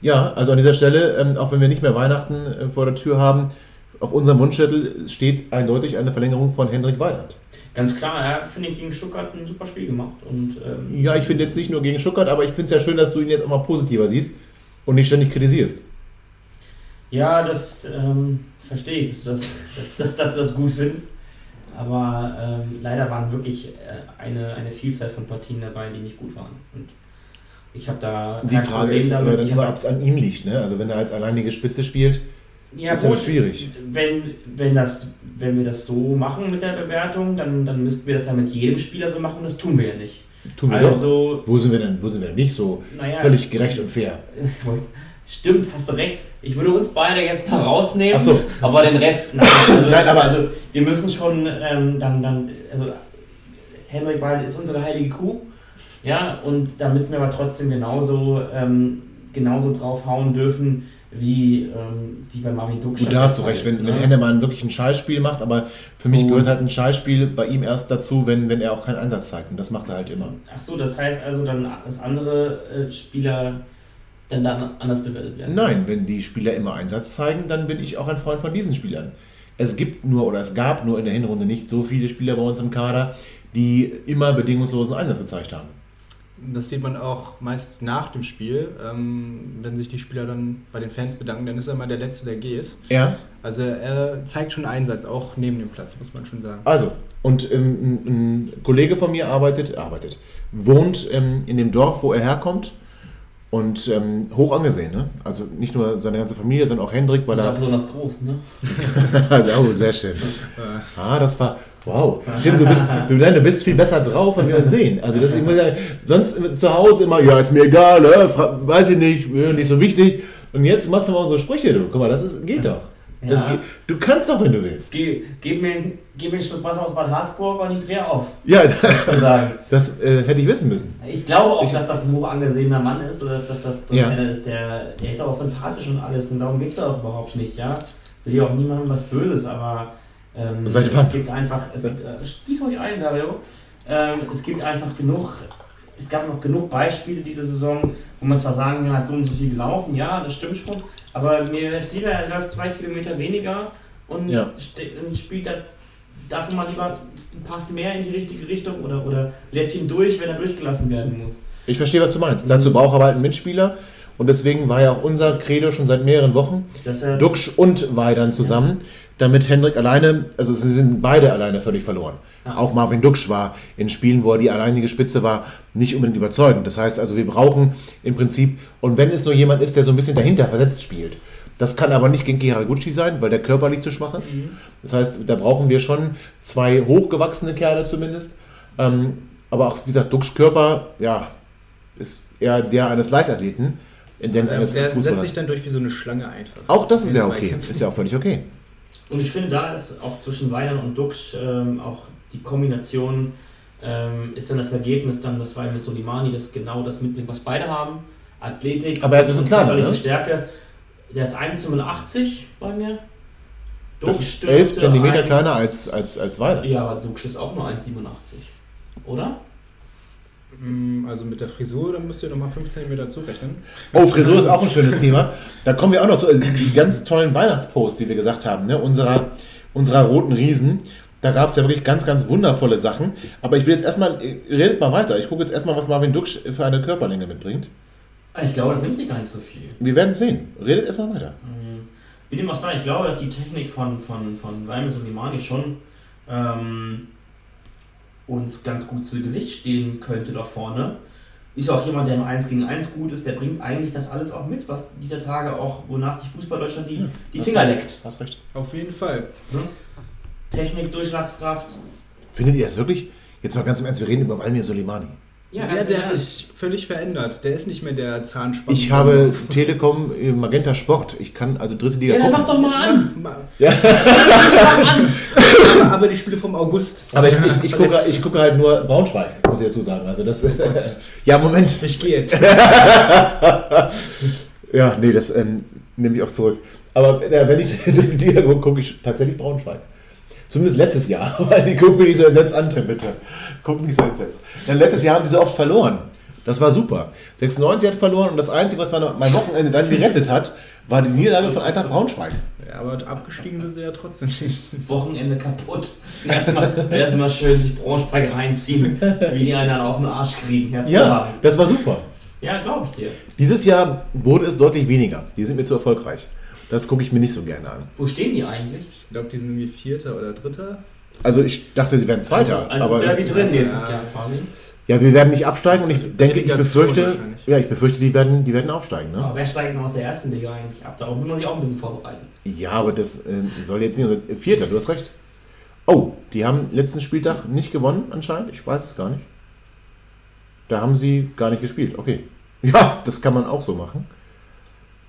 ja, also an dieser Stelle, ähm, auch wenn wir nicht mehr Weihnachten äh, vor der Tür haben, auf unserem Wunschzettel steht eindeutig eine Verlängerung von Hendrik Weidand. Ganz klar, er hat, finde ich, gegen Stuttgart ein super Spiel gemacht. Und, ähm, Ja, ich finde jetzt nicht nur gegen Stuttgart, aber ich finde es ja schön, dass du ihn jetzt auch mal positiver siehst und nicht ständig kritisierst. Ja, das ähm, verstehe ich, dass du das, dass, dass, dass du das gut findest. Aber ähm, leider waren wirklich äh, eine, eine Vielzahl von Partien dabei, die nicht gut waren. Und ich habe da Die Frage Problem ist aber damit. dann immer, ob es an ihm liegt. Ne? Also wenn er als alleinige Spitze spielt, ja, ist gut, schwierig. Wenn, wenn, das, wenn wir das so machen mit der Bewertung, dann, dann müssten wir das ja mit jedem Spieler so machen. Das tun wir ja nicht. Tun wir doch. also, Wo sind wir denn? Wo sind wir denn nicht so naja, völlig gerecht und fair? Stimmt, hast du recht. Ich würde uns beide jetzt mal rausnehmen, Ach so. aber den Rest, nein, also, Nein, aber- also wir müssen schon ähm, dann, dann, also Henrik Weil ist unsere heilige Kuh, ja, und da müssen wir aber trotzdem genauso, ähm, genauso draufhauen dürfen, wie, ähm, wie bei Marvin Duck. Gut, da hast du recht, wenn, wenn ne? Hennemann wirklich ein Scheißspiel macht, aber für mich So. gehört halt ein Scheißspiel bei ihm erst dazu, wenn, wenn er auch keinen Einsatz zeigt. Und das macht er halt immer. Ach so, das heißt also dann, dass andere äh, Spieler dann, dann anders bewertet werden? Nein, wenn die Spieler immer Einsatz zeigen, dann bin ich auch ein Freund von diesen Spielern. Es gibt nur oder es gab nur in der Hinrunde nicht so viele Spieler bei uns im Kader, die immer bedingungslosen Einsatz gezeigt haben. Das sieht man auch meist nach dem Spiel, ähm, wenn sich die Spieler dann bei den Fans bedanken, dann ist er mal der Letzte, der geht. Ja, Also er zeigt schon Einsatz, auch neben dem Platz, muss man schon sagen. also, und ähm, ein, ein Kollege von mir arbeitet, arbeitet, wohnt ähm, in dem Dorf, wo er herkommt und ähm, hoch angesehen. Ne? Also nicht nur seine ganze Familie, sondern auch Hendrik, weil Das er besonders groß, ne? oh, sehr schön. Ah, das war. Wow. Tim, du bist, du, nein, du bist viel besser drauf, wenn wir uns sehen. Also das, ich muss sagen, sonst zu Hause immer, ja, ist mir egal? Fra- weiß ich nicht, äh, nicht so wichtig. Und jetzt machst du mal unsere Sprüche, du. Guck mal, das ist, geht doch. Ja. geht, du kannst doch, wenn du willst. Ge gib, mir, ein- gib mir einen Schluck Wasser aus Bad Harzburg und ich drehe auf, Ja, sozusagen. das äh, hätte ich wissen müssen. Ich glaube auch, Ich- dass das ein hoch angesehener Mann ist oder dass das, Ja. einer ist, der, der ist auch sympathisch und alles und darum geht es auch überhaupt nicht, ja. Will ja auch niemandem was Böses, aber ähm, es Punk? gibt einfach, es gibt, äh, gieß euch ein, Dario. Ähm, es gibt einfach genug, es gab noch genug Beispiele diese Saison, wo man zwar sagen kann, hat so und so viel gelaufen, ja, das stimmt schon, aber mir wäre es lieber, er läuft zwei Kilometer weniger und, Ja. und spielt da, dafür mal lieber einen Pass mehr in die richtige Richtung oder, oder lässt ihn durch, wenn er durchgelassen werden muss. Ich verstehe, was du meinst. Dazu braucht er aber halt einen Mitspieler. Und deswegen war ja auch unser Credo schon seit mehreren Wochen, er Duxch und Weidern zusammen, damit Hendrik alleine, also sie sind beide alleine völlig verloren. Ja. Auch Marvin Duxch war in Spielen, wo er die alleinige Spitze war, nicht unbedingt überzeugend. Das heißt also, wir brauchen im Prinzip, und wenn es nur jemand ist, der so ein bisschen dahinter versetzt spielt, Das kann aber nicht Genki Haraguchi sein, weil der körperlich zu schwach ist. Das heißt, da brauchen wir schon zwei hochgewachsene Kerle zumindest. Ähm, aber auch, wie gesagt, Duxch Körper, ja, ist eher der eines Leichtathleten, in den Der, eines der setzt sich dann durch wie so eine Schlange einfach. Auch das ist ja okay. Kämpfen. Ist ja auch völlig okay. Und ich finde, da ist auch zwischen Weidern und Duxch ähm, auch die Kombination ähm, ist dann das Ergebnis dann, das war ja mit Solimani, das genau das mitbringt, was beide haben. Athletik, Aber er ist ein bisschen kleiner, ne? Stärke. Der ist 1,85 bei mir. Duxch ist 11 dürfte Zentimeter eins- kleiner als, als, als Weiler. Ja, aber Duxch ist auch nur 1,87. Oder? Mm, Also mit der Frisur, dann müsst ihr nochmal 5 cm zurechnen. Oh, Frisur ist auch ein schönes Thema. Da kommen wir auch noch zu äh, die ganz tollen Weihnachtsposts, die wir gesagt haben, ne? unserer, unserer roten Riesen. Da gab es ja wirklich ganz, ganz wundervolle Sachen. Aber ich will jetzt erstmal, äh, redet mal weiter. Ich gucke jetzt erstmal, was Marvin Duksch für eine Körperlänge mitbringt. Ich glaube, das nimmt sich gar nicht so viel. Wir werden sehen. Redet erstmal weiter. Ähm, Wie dem auch sei, ich glaube, dass die Technik von, von, von Weime Soleimani schon ähm, uns ganz gut zu Gesicht stehen könnte da vorne. Ist ja auch jemand, der im 1 gegen 1 gut ist, der bringt eigentlich das alles auch mit, was dieser Tage auch, wonach sich Fußball Deutschland die, die Hast Finger recht. leckt. Hast recht. Auf jeden Fall. Ne? Technik, Durchschlagskraft. Findet ihr das wirklich? Jetzt mal ganz im Ernst, wir reden über Valmir Soleimani. Ja, Ja, der hat sich völlig verändert. Der ist nicht mehr der Zahnspann. Ich habe Telekom äh, Magenta Sport. Ich kann also dritte Liga Ja, dann gucken. mach doch mal an! Ja. aber, aber die Spiele vom August. Aber ich, ich, ich, gucke, ich gucke halt nur Braunschweig, muss ich dazu sagen. Also das, ja, Moment. Ich gehe jetzt. Ja, nee, das ähm, nehme ich auch zurück. Aber äh, wenn ich die Liga gucke, gucke ich tatsächlich Braunschweig. Zumindest letztes Jahr. Weil die gucken mich nicht so entsetzt an, Tim, bitte. Guck nicht so entsetzt. Denn letztes Jahr haben die so oft verloren. Das war super. 96 hat verloren und das Einzige, was mein, mein Wochenende dann gerettet hat, war die Niederlage von Eintracht Braunschweig. Ja, aber abgestiegen sind sie ja trotzdem nicht. Wochenende kaputt. Erstmal erstmal schön sich Braunschweig reinziehen, wie die einen auf den Arsch kriegen. Ja, Hervorragend. das war super. Ja, glaube ich dir. Dieses Jahr wurde es deutlich weniger. Die sind mir zu erfolgreich. Das gucke ich mir nicht so gerne an. Wo stehen die eigentlich? Ich glaube, die sind irgendwie Vierter oder Dritter. Also ich dachte, sie werden Zweiter. Also, also aber Derby drin ja. nächstes Jahr quasi. ja, wir werden nicht absteigen und ich denke, ich befürchte, ja, ich befürchte, die werden, die werden aufsteigen. Ne? Aber wer steigt denn aus der ersten Liga eigentlich ab? Darauf muss man sich auch ein bisschen vorbereiten. Ja, aber das äh, soll jetzt nicht. Vierter, du hast recht. Oh, die haben letzten Spieltag nicht gewonnen, anscheinend. Ich weiß es gar nicht. Da haben sie gar nicht gespielt. Okay. Ja, das kann man auch so machen.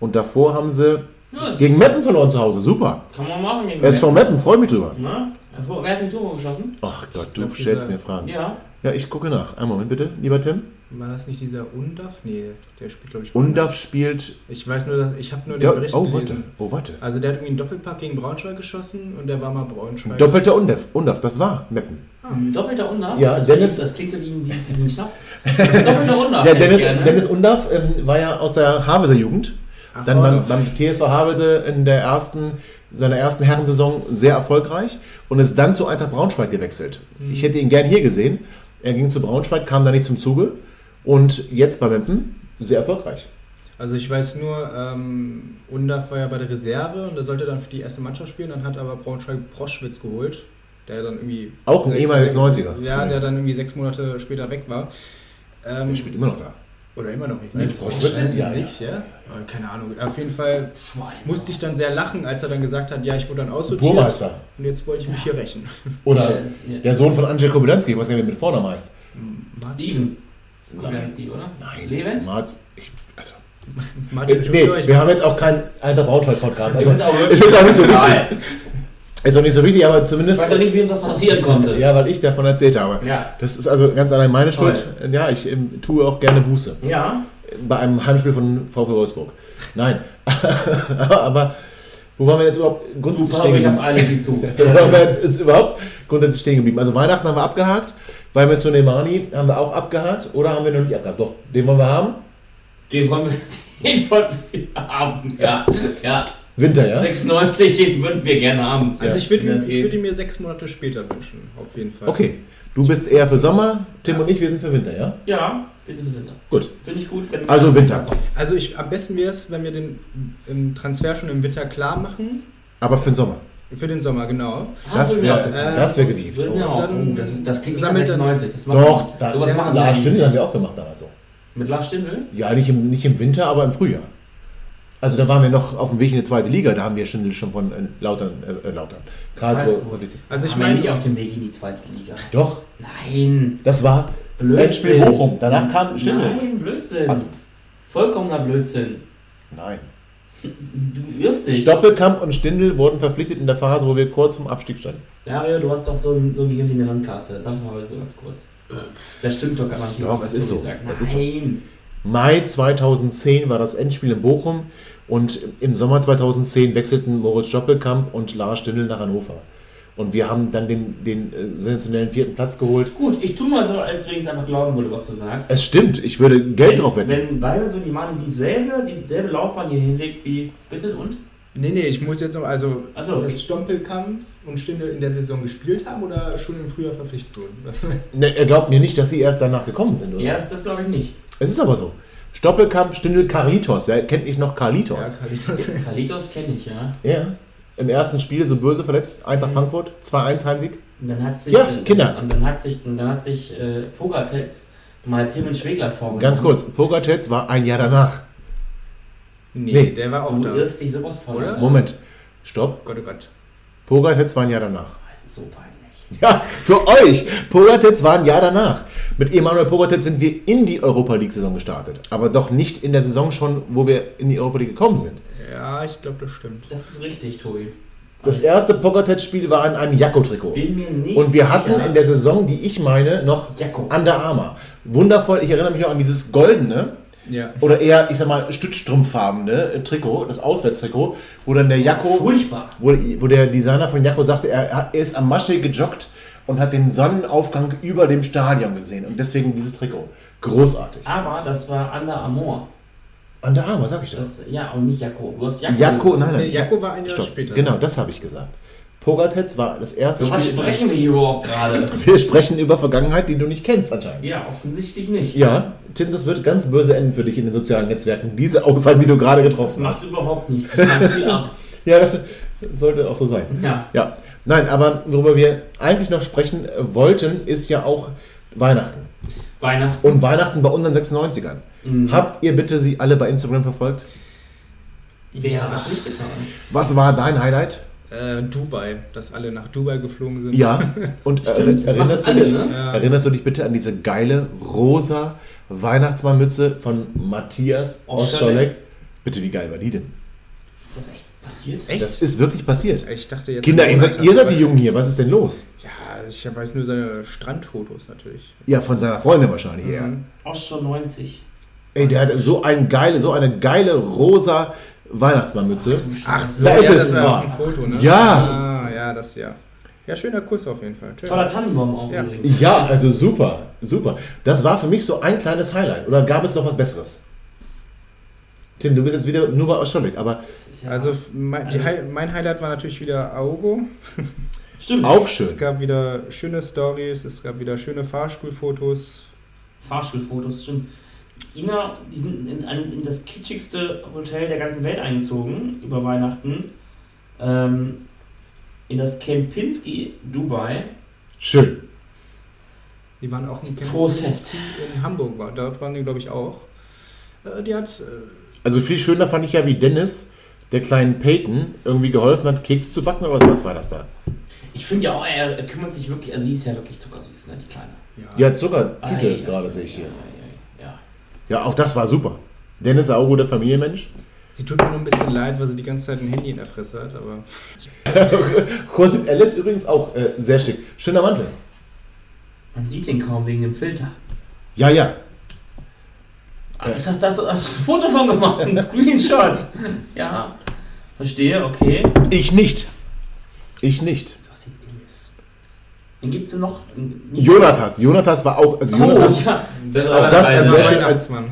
Und davor haben sie Ja, gegen Meppen verloren zu Hause. Super. kann man machen gegen SV Meppen, freue mich drüber. Na? Also, wer hat ein Tor geschossen? Ach Gott, du glaub, stellst dieser- mir Fragen. Ja. Ja, ich gucke nach. Einen Moment bitte, lieber Tim. War das nicht dieser Undaf? Nee, der spielt, glaube ich. Undaf spielt. Ich weiß nur, dass, ich habe nur den Ja, Bericht oh, warte. gelesen. Oh, warte. Also der hat irgendwie einen Doppelpack gegen Braunschweig geschossen und der war mal Braunschweig. Doppelter Undaf. Undaf, das war Meppen. Ein Doppelter Undaf? Ja, das, Dennis- klingt, das klingt so wie ein, wie, wie ein Schnaps. Doppelter Undaf. Ja, Dennis. Dennis Undaf ähm, war ja aus der Havelser Jugend. Ach, Dann beim, beim TSV Havelse in der ersten, seiner ersten Herrensaison sehr erfolgreich und ist dann zu Eintracht Braunschweig gewechselt. Mhm. Ich hätte ihn gern hier gesehen. Er ging zu Braunschweig, kam da nicht zum Zuge und jetzt bei Meppen sehr erfolgreich. Also ich weiß nur, ähm, Undaf war ja bei der Reserve und der sollte dann für die erste Mannschaft spielen. Dann hat aber Braunschweig Proschwitz geholt, der dann irgendwie... Auch ein sechs- 90er. Ja, der dann irgendwie sechs Monate später weg war. Ähm, Der spielt immer noch da. Oder immer noch nicht. Ich Proschwitz? nicht. Ja, nicht, ja. Aber Keine Ahnung. Auf jeden Fall Schwein. musste ich dann sehr lachen, als er dann gesagt hat, ja, ich wurde dann aussortiert. Burmeister. Und jetzt wollte ich mich hier rächen. Oder Ja, das- ja. der Sohn von Angel Kobylanski, ich weiß gar nicht, wie er mit Vornamen heißt. Steven. Kubilanski, oder? Nein. Levent? Mart, ich, also, Martin äh, nee, ich wir haben jetzt auch keinen Eintracht Braunschweig-Podcast. Das Also, ist auch es ist auch nicht so wichtig. geil. Ist auch nicht so wichtig, aber Ich zumindest. weiß auch nicht, wie uns das passieren konnte. Ja, weil ich davon erzählt habe. Ja. Das ist also ganz allein meine Toll. Schuld. Ja, ich ähm, tue auch gerne Buße. Ja. Bei einem Heimspiel von VfB Wolfsburg. Nein. aber wo waren wir jetzt überhaupt grundsätzlich Super, stehen geblieben? zu. Wo waren wir jetzt ist überhaupt grundsätzlich stehen geblieben? Also Weihnachten haben wir abgehakt. Weil wir Soleimani haben wir auch abgehakt. Oder haben wir noch nicht abgehakt? Doch, den wollen wir haben. Den wollen wir, den wollen wir haben. Ja. Ja. Winter, ja? 96, den würden wir gerne haben. Also Ja. ich würde würde mir sechs Monate später wünschen, auf jeden Fall. Okay. Du bist eher für Sommer, Tim und ich, wir sind für Winter, ja? Ja, wir sind im Winter. Gut. Finde ich gut. Wenn Also Winter. Also ich, am besten wäre es, wenn wir den im Transfer schon im Winter klar machen. Aber für den Sommer. Für den Sommer, genau. Das würde mir wär- auch gefallen. das wär gewieft. Oh. auch. Dann oh, das, ist, das klingt dann- 96. Das machen Doch, da, sowas machen da die stimmt, eigentlich haben wir auch gemacht damals so. Mit Lars Stindl? Ja, nicht im, nicht im Winter, aber im Frühjahr. Also da waren wir noch auf dem Weg in die zweite Liga, da haben wir Schindel schon von äh, Lautern, äh, äh, Lautern, Karlsruhe. Karlsruhe. Also ich meine, nicht auf dem Weg in die zweite Liga. Doch, Nein. das war Endspiel Bochum, danach kam Stindl. Nein, Blödsinn. Also- Vollkommener Blödsinn. Nein. Du irrst dich. Stoppelkamp und Stindl wurden verpflichtet in der Phase, wo wir kurz vom Abstieg standen. Dario, du hast doch so ein, so ein Gehirn wie eine Landkarte. Sag mal so ganz kurz. Das stimmt doch garantiert. Doch, was es ist so. gesagt ist so. Nein. Mai 2010 war das Endspiel in Bochum und im Sommer 2010 wechselten Moritz Stoppelkamp und Lars Stindl nach Hannover. Und wir haben dann den, den äh, sensationellen vierten Platz geholt. Gut, ich tu mal so, als wenn ich es einfach glauben würde, was du sagst. Es stimmt, ich würde Geld drauf wenn, wetten. wenn beide so die Mann dieselbe, dieselbe Laufbahn hier hinlegt wie. Bitte und? nee, nee, ich muss jetzt noch, also, Ach so, dass okay. Stompelkamp und Stindl in der Saison gespielt haben oder schon im Frühjahr verpflichtet wurden? Das- Ne, er glaubt mir nicht, dass sie erst danach gekommen sind. Oder? Ja, das, das glaube ich nicht. Es ist aber so. Stoppelkamp, Stindl, Carlitos. Wer kennt nicht noch Carlitos? ja, das Kalitos kenne ich, ja. Ja. Im ersten Spiel so böse verletzt, Eintracht Frankfurt, 2-1 Heimsieg. Und dann hat sich. Ja, äh, Kinder. Und dann hat sich, und dann hat sich äh, Pogatetz mal Clemens Schwegler vorgenommen. Ganz kurz, Pogatetz war ein Jahr danach. Nee, Nee. der war auch Du da. irrst dich sowas von. Oder? Moment, stopp. Gott, oh Gott. Pogatetz war ein Jahr danach. Das ist so peinlich. Ja, für euch. Pogatetz war ein Jahr danach. Mit Emanuel Pogatetz sind wir in die Europa League-Saison gestartet. Aber doch nicht in der Saison schon, wo wir in die Europa League gekommen sind. Ja, ich glaube, das stimmt. Das ist richtig, Tobi. Das erste Pogatetz-Spiel war in einem Jakko-Trikot. Bin mir nicht Und wir hatten sicher. in der Saison, die ich meine, noch Jakko. Under Armour. Wundervoll, ich erinnere mich noch an dieses goldene, Ja. oder eher, ich sag mal, stützstrumpffarbene Trikot, das Auswärtstrikot, wo dann der Jakko, Furchtbar. wo, wo der Designer von Jakko sagte, er, er ist am Masche gejoggt und hat den Sonnenaufgang über dem Stadion gesehen. Und deswegen dieses Trikot. Großartig. Aber das war Under Armour. Under Armour, sag ich das. Das, ja, und nicht Jakko. Du hast Jakko. Jakko, nein, Der nein. Jakko war ein Jahr Stopp. später. Genau, das habe ich gesagt. Pogatetz war das erste Was Spiel. sprechen wir hier überhaupt gerade? Wir sprechen über Vergangenheit, die du nicht kennst anscheinend. Ja, offensichtlich nicht. Ja, Tim, das wird ganz böse enden für dich in den sozialen Netzwerken. Diese Aussagen, die du gerade Das getroffen hast. macht überhaupt nichts. Viel ab. Ja, das sollte auch so sein. Ja. Ja, nein, aber worüber wir eigentlich noch sprechen wollten, ist ja auch Weihnachten. Weihnachten. Und Weihnachten bei unseren 96ern. Mhm. Habt ihr bitte sie alle bei Instagram verfolgt? Wer hat das nicht getan? Was war dein Highlight? Äh, Dubai, dass alle nach Dubai geflogen sind. Ja, und Stimmt, erinnerst, du alle, dich, ne? Ja. erinnerst du dich bitte an diese geile rosa Weihnachtsmannmütze von Matthias Scholleck. Scholleck? Bitte, wie geil war die denn? Ist das echt passiert? Echt? Das ist wirklich passiert. Ich dachte jetzt. Kinder, ihr seid, ihr seid die Jungen hier, was ist denn los? Ja, ich weiß nur seine Strandfotos natürlich. Ja, von seiner Freundin wahrscheinlich eher. Mhm. Osho 90. Ey, der hat so, ein geile, so eine geile rosa Weihnachtsmannmütze. Ach so, Da ist ja, es. das war ein Foto, ne? Ja. Ah, ja, das ja. Ja, schöner Kuss auf jeden Fall. Schön. Toller Tannenbaum auch Ja. übrigens. Ja, also super, super. Das war für mich so ein kleines Highlight. Oder gab es noch was Besseres? Tim, du bist jetzt wieder nur bei Oscholek, aber ja Also mein, die, Hi- mein Highlight war natürlich wieder Augo. Stimmt. auch schön. Es gab wieder schöne Stories, es gab wieder schöne Fahrstuhlfotos. Fahrstuhlfotos, stimmt. Ina, die sind in, ein, in das kitschigste Hotel der ganzen Welt eingezogen über Weihnachten. Ähm, in das Kempinski, Dubai. Schön. Die waren auch in Frohes Fest. in Hamburg, war, dort waren die glaube ich auch. Äh, Die hat äh, Also viel schöner fand ich ja, wie Dennis der kleinen Peyton irgendwie geholfen hat, Kekse zu backen oder was, was war das da? Ich finde ja auch, er, er kümmert sich wirklich, also sie ist ja wirklich zuckersüß, ne, die Kleine. Ja, Zuckertüte Ei, gerade sehe ich hier. ei, Ja. Auch das war super. Dennis Augo, der Familienmensch. Sie tut mir nur ein bisschen leid, weil sie die ganze Zeit ein Handy in der Fresse hat, aber Joseph Ellis übrigens auch äh, sehr schick. Schöner Mantel. Man sieht den kaum wegen dem Filter. Ja, ja. Ach, das hast du hast ein Foto von gemacht, ein Screenshot. Ja, verstehe, okay. Ich nicht. Ich nicht. Du hast den Illis. Wen gibt's denn noch? Nicht- Jonatas. Jonatas war auch. Also Oh, Jonatas, ja. Das Auch das ein sehr schön- Weihnachtsmann.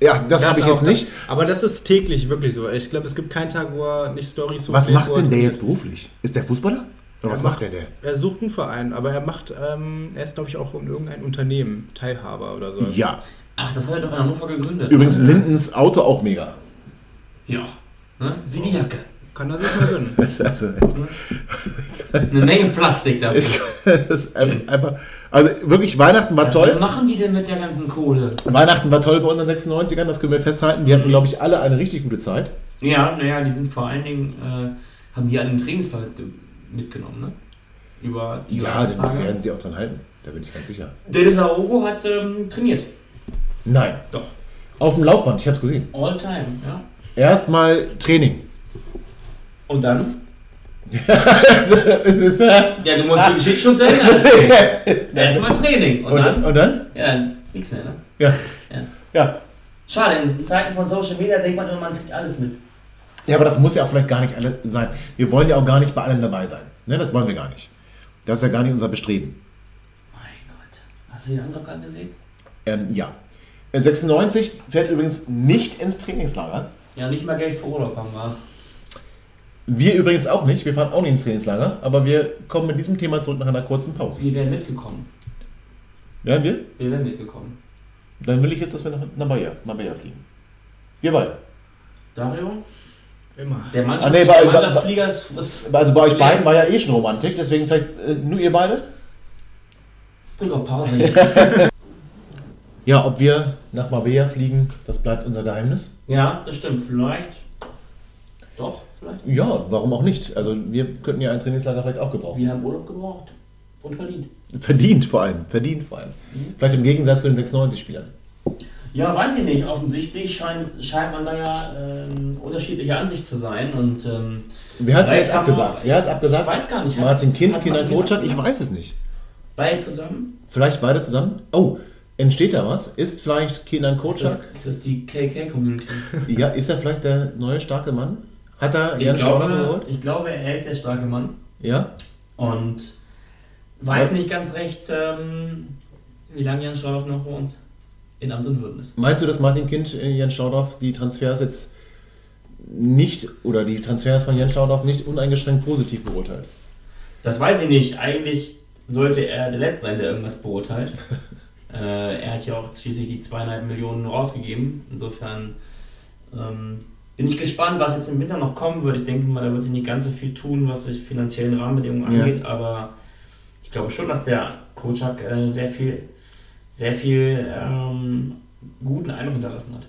ja, das, habe ich jetzt nicht. Das, aber das ist täglich wirklich so. Ich glaube, es gibt keinen Tag, wo er nicht Stories Was hochlädt, macht denn der trainiert. jetzt beruflich? Ist der Fußballer? Oder Er was macht der der? Er sucht einen Verein, aber er macht, ähm, er ist glaube ich auch in irgendein Unternehmen, Teilhaber oder so. Ja. Ach, das hat er doch in Hannover gegründet. Übrigens Lindens Auto auch mega. Ja. Ne? Wie die Jacke. Kann er sich mal gönnen. Also, Eine Menge Plastik dabei. ich, das ist einfach, also wirklich, Weihnachten war Was toll. machen die denn mit der ganzen Kohle? Weihnachten war toll bei unseren 96ern, das können wir festhalten. Wir hatten, glaube ich, alle eine richtig gute Zeit. Ja, naja, die sind vor allen Dingen, äh, haben die einen Trainingsplan mitge mitgenommen, ne? Über die Ja, Tage. werden sie auch dran halten. Da bin ich ganz sicher. Dennis Aogo hat ähm, trainiert. Nein. Doch. Auf dem Laufband, ich habe es gesehen. All time, ja. Erstmal Training. Und dann? Ja, du musst die Geschichte schon zu Ende erzählen. Erstmal Training. Und, und, dann? und dann? Ja, nichts mehr, ne? Ja. Ja. Ja. Schade, in Zeiten von Social Media denkt man immer, man kriegt alles mit. Ja, aber das muss ja auch vielleicht gar nicht alle sein. Wir wollen ja auch gar nicht bei allem dabei sein. Ne, das wollen wir gar nicht. Das ist ja gar nicht unser Bestreben. Mein Gott. Hast du den Angriff gerade gesehen? Ähm, ja. Äh, 96 fährt übrigens nicht ins Trainingslager. Ja, nicht mal Geld für Urlaub haben wir. Wir übrigens auch nicht. Wir fahren auch nicht ins Trainingslager. Aber wir kommen mit diesem Thema zurück nach einer kurzen Pause. Wir wären mitgekommen. Werden wir? Wir wären mitgekommen. Dann will ich jetzt, dass wir nach Marbella, Marbella fliegen. Wir beide. Dario? Immer. Der Mannschaft, Ah, nee, der bei- Mannschaftsflieger ist, ist Also bei euch beiden war ja eh schon Romantik. Deswegen vielleicht äh, nur ihr beide? Drück auf Pause jetzt. Ja, ob wir nach Marbella fliegen, das bleibt unser Geheimnis. ja, das stimmt. Vielleicht. Doch, vielleicht. Ja, warum auch nicht? Also wir könnten ja ein Trainingslager vielleicht auch gebrauchen. Wir haben Urlaub gebraucht. Und verdient. Verdient vor allem, verdient vor allem. Vielleicht im Gegensatz zu den 96-Spielern. Ja, weiß ich nicht. Offensichtlich scheint, scheint man da ja ähm, unterschiedlicher Ansicht zu sein. Und ähm, Wer hat es abgesagt? Wer hat es abgesagt? Ich weiß gar nicht. Martin Kind, Kinder Martin Kotschat? Ich weiß es nicht. beide zusammen. Vielleicht beide zusammen? Oh, entsteht da was? Ist vielleicht Kinder Ist das, ist das die KK-Community? Ja, ist er vielleicht der neue starke Mann? Hat er Ich glaube, geholt? ich glaube, er ist der starke Mann. Ja? Und weiß Was? nicht ganz recht, ähm, wie lange Jan Schauder noch bei uns in Amt und Würden ist. Meinst du, dass Martin Kind, äh, Jan Staudorf die Transfers jetzt nicht oder die Transfers von Jan Staudorf nicht uneingeschränkt positiv beurteilt? Das weiß ich nicht. Eigentlich sollte er der Letzte sein, der irgendwas beurteilt. äh, er hat ja auch schließlich die zweieinhalb Millionen rausgegeben. Insofern ähm, bin ich gespannt, was jetzt im Winter noch kommen wird. Ich denke mal, da wird sich nicht ganz so viel tun, was die finanziellen Rahmenbedingungen Ja. angeht. Aber ich glaube schon, dass der Kocak äh, sehr viel, sehr viel ähm, guten Eindruck hinterlassen hat.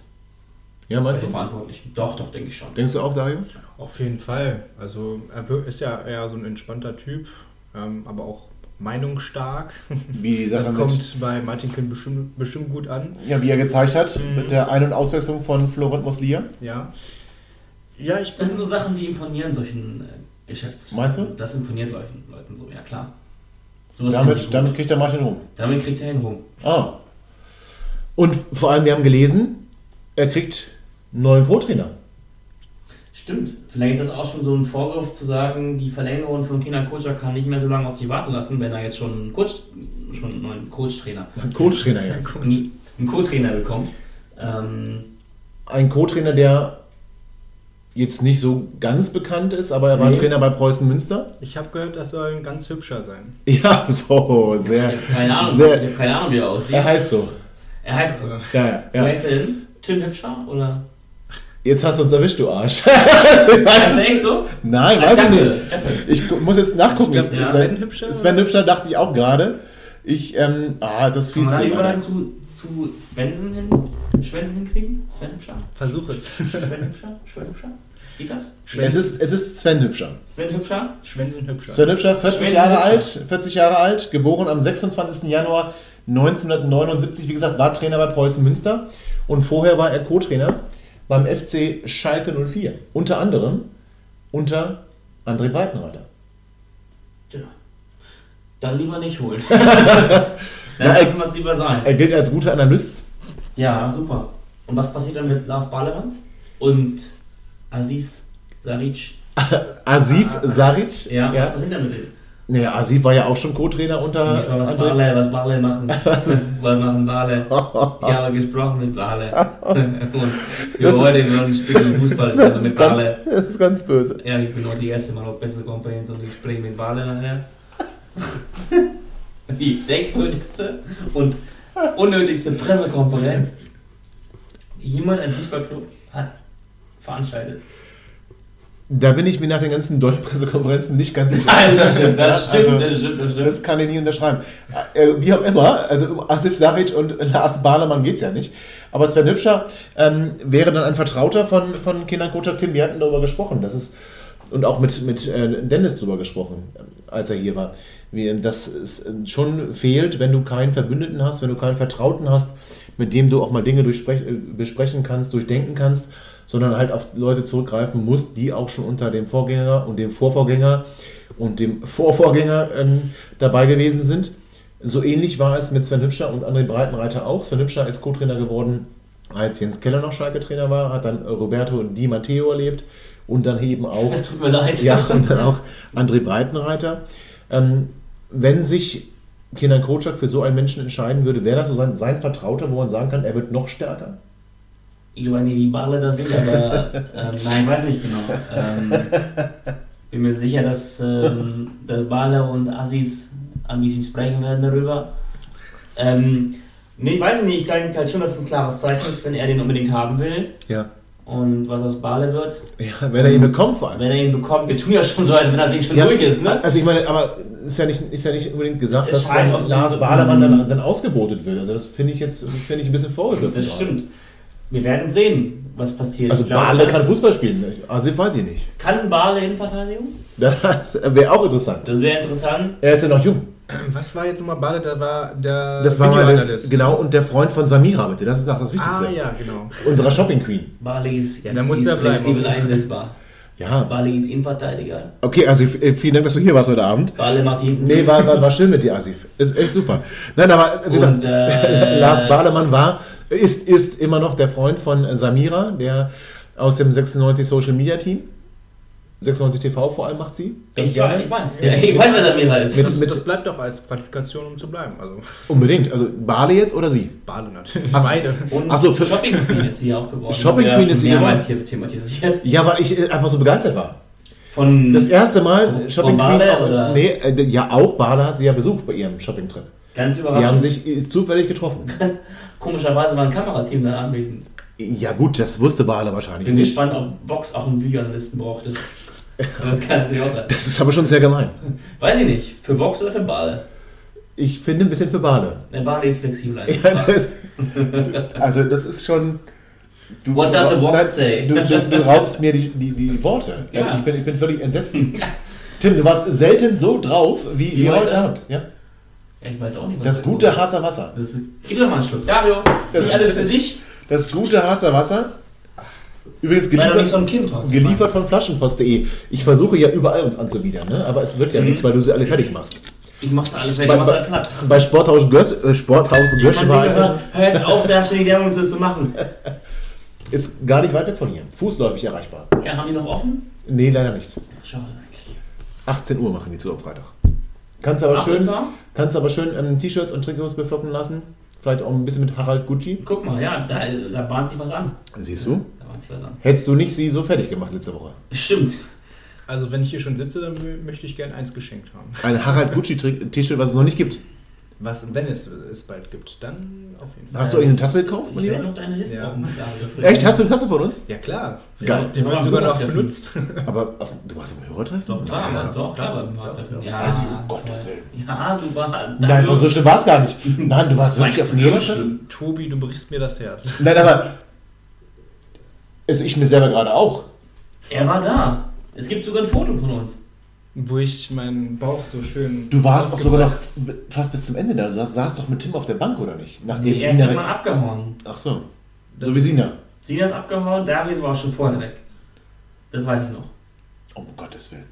Ja, meinst Also du? verantwortlich. Doch, doch, denke ich schon. Denkst du auch, Dario? Auf jeden Fall. Also er ist ja eher so ein entspannter Typ, ähm, aber auch meinungsstark. Wie die Sache Das mit, kommt bei Martin Kind bestimmt, bestimmt gut an. ja, wie er gezeigt hat, Mhm. mit der Ein- und Auswechslung von Florent Moslia. Ja. Ja, ich Das sind so Sachen, die imponieren solchen äh, Geschäfts. Meinst du? Das imponiert Leuten, Leuten so, ja klar. Sowas Damit, damit kriegt er Martin rum. damit kriegt er ihn rum. Ah. Und vor allem, wir haben gelesen, er kriegt einen neuen Co-Trainer. Stimmt. Vielleicht ist das auch schon so ein Vorwurf zu sagen, die Verlängerung von Kinder Kocha kann nicht mehr so lange auf sich warten lassen, wenn er jetzt schon einen Coach, schon einen neuen Coach-Trainer, Ein Co-Trainer, ja. einen, einen Co-Trainer bekommt. Ähm, Ein Co-Trainer, der jetzt nicht so ganz bekannt ist, aber er war Nee. Trainer bei Preußen Münster. Ich habe gehört, das soll ein ganz hübscher sein. Ja, so, ich sehr. habe keine Ahnung, Sehr- ich habe keine Ahnung, wie er aussieht. Er heißt so. Er heißt so. Ja, ja, Wie ja. heißt er denn? Tim Hübscher? Oder? Jetzt hast du uns erwischt, du Arsch. Also, ich er es- echt so? Nein, Ich weiß ich nicht. ich dachte. Ich muss jetzt nachgucken. Ich glaub, Ich- Sven Hübscher? Sven Hübscher dachte ich auch gerade. Ich, ähm, ah, ist das Kann fies. man Übergang Alter. zu, zu Svensen hin? Schwensen hinkriegen? Sven Hübscher? versuch es. Sven Hübscher? Sven Hübscher? Geht das? Es ist, es ist Sven Hübscher. Sven Hübscher? Schwänzen hübscher. Sven Hübscher, 40 Sven Jahre Hübscher. alt, 40 Jahre alt, geboren am 26. Januar 1979, wie gesagt, war Trainer bei Preußen Münster und vorher war er Co-Trainer beim FC Schalke 04. Unter anderem unter André Breitenreiter. Dann lieber nicht holen. Dann er- lassen wir es lieber sein. Er gilt als guter Analyst. Ja, super. Und was passiert dann mit Lars Balemann? Und Aziz Saric? Asif Saric. Ja, was ja. passiert dann mit dem? Naja, Asif war ja auch schon Co-Trainer unter Nicht mal was. Bale, was Bale machen. Was machen Bale? Ich habe gesprochen mit Bale. Und wir ist- heute würden spielen Fußball also mit Bale. das ist ganz böse. Ja, ich bin auch die erste Mal auf Pressekonferenz und ich spreche mit Bale nachher. Die denkwürdigste und unnötigste Pressekonferenz, die jemals ein Fußballclub hat veranstaltet. Da bin ich mir nach den ganzen Deutschpressekonferenzen nicht ganz sicher. Nein, das stimmt, das stimmt, Also, das stimmt, das stimmt. Das kann ich nie unterschreiben. Äh, wie auch immer, also um Asif Saric und Lars Bahlemann geht es ja nicht. Aber Sven Hübscher ähm, wäre dann ein Vertrauter von, von Kindern Kocak Tim. Wir hatten darüber gesprochen. Das ist, und auch mit, mit äh, Dennis darüber gesprochen, äh, als er hier war. Dass es äh, schon fehlt, wenn du keinen Verbündeten hast, wenn du keinen Vertrauten hast, mit dem du auch mal Dinge äh, besprechen kannst, durchdenken kannst, sondern halt auf Leute zurückgreifen musst, die auch schon unter dem Vorgänger und dem Vorvorgänger und dem Vorvorgänger ähm, dabei gewesen sind. So ähnlich war es mit Sven Hübscher und André Breitenreiter auch. Sven Hübscher ist Co-Trainer geworden, als Jens Keller noch Schalke-Trainer war, hat dann Roberto Di Matteo erlebt und dann eben auch Das tut mir leid. ja, und dann auch André Breitenreiter. Ähm, wenn sich Kenan Kocak für so einen Menschen entscheiden würde, wäre das so sein, sein Vertrauter, wo man sagen kann, er wird noch stärker? Ich weiß nicht, wie Bale das sind, aber ähm, nein, ich weiß nicht genau. Ähm, bin mir sicher, dass, ähm, dass Bale und Aziz ein bisschen sprechen werden darüber. Ähm, nee, ich weiß nicht, ich denke halt schon, dass es ein klares Zeichen ist, wenn er den unbedingt haben will. Ja. Und was aus Bale wird, ja wenn er ihn bekommt vor allem. wenn er ihn bekommt, wir tun ja schon so, als wenn das Ding schon Ja, durch ist, ne? Also ich meine, aber ist ja nicht, ist ja nicht unbedingt gesagt, Es dass dann Lars Bahlemann dann, dann ausgebotet wird. Also das finde ich jetzt finde ich ein bisschen vorgegriffen. Das stimmt. Wir werden sehen, was passiert. Also glaube, Bale kann Fußball spielen. Asif weiß ich nicht. Kann Bale Innenverteidigung? Das wäre auch interessant. Das wäre interessant. Er ist ja noch jung. Was war jetzt nochmal Bade? Da war der Das war Videoanalyst. genau und der Freund von Samira bitte. Das ist auch das Wichtigste. Ah, ja, genau. Unserer Shopping Queen. Bale ist, Ja, ist, da muss ist der bleiben, flexibel einsetzbar. Ja. Bale ist Innenverteidiger. Okay, also äh, vielen Dank, dass du hier warst heute Abend. Bale hinten. Nee, war, war, war schön mit dir, Asif. Ist echt super. Nein, aber wie Und, gesagt, äh, Lars Bahlemann war, ist, ist immer noch der Freund von Samira, der aus dem 96 Social Media Team. 96 TV vor allem macht sie. Ich, gerne. ich weiß. Ja, ich weiß, wer Samira ist. Mit- Das, mit- das bleibt doch als Qualifikation, um zu bleiben. Also Unbedingt. Also Bale jetzt oder sie? Bade natürlich. Ach, Beide. Und Ach so, für- Shopping Queen ist sie auch geworden. Shopping Ja, Queen ist sie mehrmals hier thematisiert. Ja, weil ich äh, einfach so begeistert war. Von Das erste Mal Von- Shopping von Bale, Queen. oder? Nee, äh, ja auch Bale hat sie ja besucht bei ihrem Shopping-Trip. ganz Die haben überraschend. sich äh, zufällig getroffen. Ganz komischerweise war ein Kamerateam da anwesend. Ja gut, das wusste Bale wahrscheinlich Bin nicht. gespannt, ob Vox auch einen Videoanalysten brauchte. Das kann natürlich auch sein. Das ist aber schon sehr gemein. Weiß ich nicht. Für Vox oder für Bale? Ich finde ein bisschen für Bale. Der Bale ist flexibel Ja, das, also das ist schon. Du, What does the Vox say? Du, du, du raubst mir die, die, die Worte. Ja. Ich, bin, ich bin völlig entsetzt. Tim, du warst selten so drauf wie, wie, Wie heute? Abend. Ja? Ich weiß auch nicht, was Das gute Harzer Wasser. Das, gib doch mal einen Schluck. Dario, Das- nicht alles für dich. Das gute Harzer Wasser. Übrigens so geliefert, ein Kind geliefert von Flaschenpost.de. Ich versuche ja überall uns anzubiedern, ne? aber es wird ja Mhm. nichts, weil du sie alle fertig machst. Ich mach's alle fertig, Bei, mach's alle platt. bei Sporthaus Götz, äh, Sporthaus du war einfach, hören? Hör jetzt auf, da schon die Werbung so zu machen. ist gar nicht weit weg von hier. Fußläufig erreichbar. Ja, haben die noch offen? Nee, leider nicht. Schade eigentlich. 18 Uhr machen die zu am Freitag. Kannst aber Ach, schön, kannst aber schön ähm, T-Shirts und Trikots beflocken lassen. Vielleicht auch ein bisschen mit Harald Gucci. Guck mal, ja, da, da bahnt sich was an. Siehst du? Da bahnt sich was an. Hättest du nicht sie so fertig gemacht letzte Woche. Stimmt. Also wenn ich hier schon sitze, dann mö- möchte ich gerne eins geschenkt haben. Ein Harald Gucci Tri- T-Shirt, was es noch nicht gibt. Was, wenn es es bald gibt, dann auf jeden Fall. Hast du irgendeine Tasse gekauft? Ich werde noch deine Hit Ja. Echt? Hast du eine Tasse von uns? Ja klar. Geil. Die wird sogar noch benutzt. Aber auf, du warst im Hörertreffen? Doch, klar, Ja. doch, klar, beim Fahrtreffen. Das weiß ich, um Gottes Willen. Ja, du warst. Nein, so schlimm war es gar nicht. Nein, du warst wirklich auf dem Hörertreffen? Tobi, du brichst mir das Herz. Nein, aber also ich mir selber gerade auch. Er war da. Es gibt sogar ein Foto von uns. Wo ich meinen Bauch so schön. Du warst auch sogar noch fast bis zum Ende da. Du saß, saßt doch mit Tim auf der Bank, oder nicht? Nachdem Er ist Sina irgendwann weg... abgehauen. Ach so. So wie Sina. Sina ist abgehauen, David war schon vorher weg. Das weiß ich noch. Um Gottes Willen.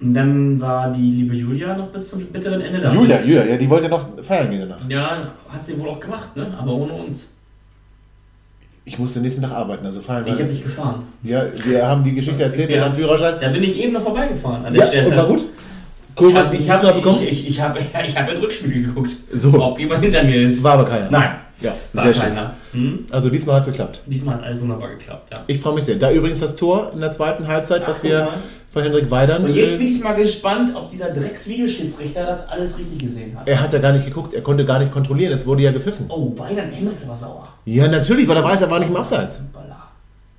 Und dann war die liebe Julia noch bis zum bitteren Ende da. Julia, Julia, ja, die wollte ja noch feiern gehen danach. Ja, hat sie wohl auch gemacht, ne? Aber ohne uns. Ich musste nächsten Tag arbeiten, also feiern Ich habe dich gefahren. Ja, wir haben die Geschichte erzählt mit Ja. deinem Führerschein. Da bin ich eben noch vorbeigefahren an der Ja, Stelle. und war gut? Ich Cool, habe ich hab, diesmal bekommen? ich, ich, ich hab, ich hab ein Rückspiegel geguckt, So, ob jemand hinter mir ist. war aber keiner. Nein, Ja, war sehr schön. keiner. Hm? Also diesmal hat es geklappt. Diesmal hat alles wunderbar geklappt, ja. Ich freue mich sehr. Da übrigens das Tor in der zweiten Halbzeit, Ach, was wir. Von Hendrik Weidand... Und jetzt bin ich mal gespannt, ob dieser Drecks-Videoschiedsrichter das alles richtig gesehen hat. er hat ja gar nicht geguckt, er konnte gar nicht kontrollieren, es wurde ja gepfiffen. Oh, Weidern Hendricks war sauer. Ja, natürlich, weil er weiß, er war nicht im Abseits.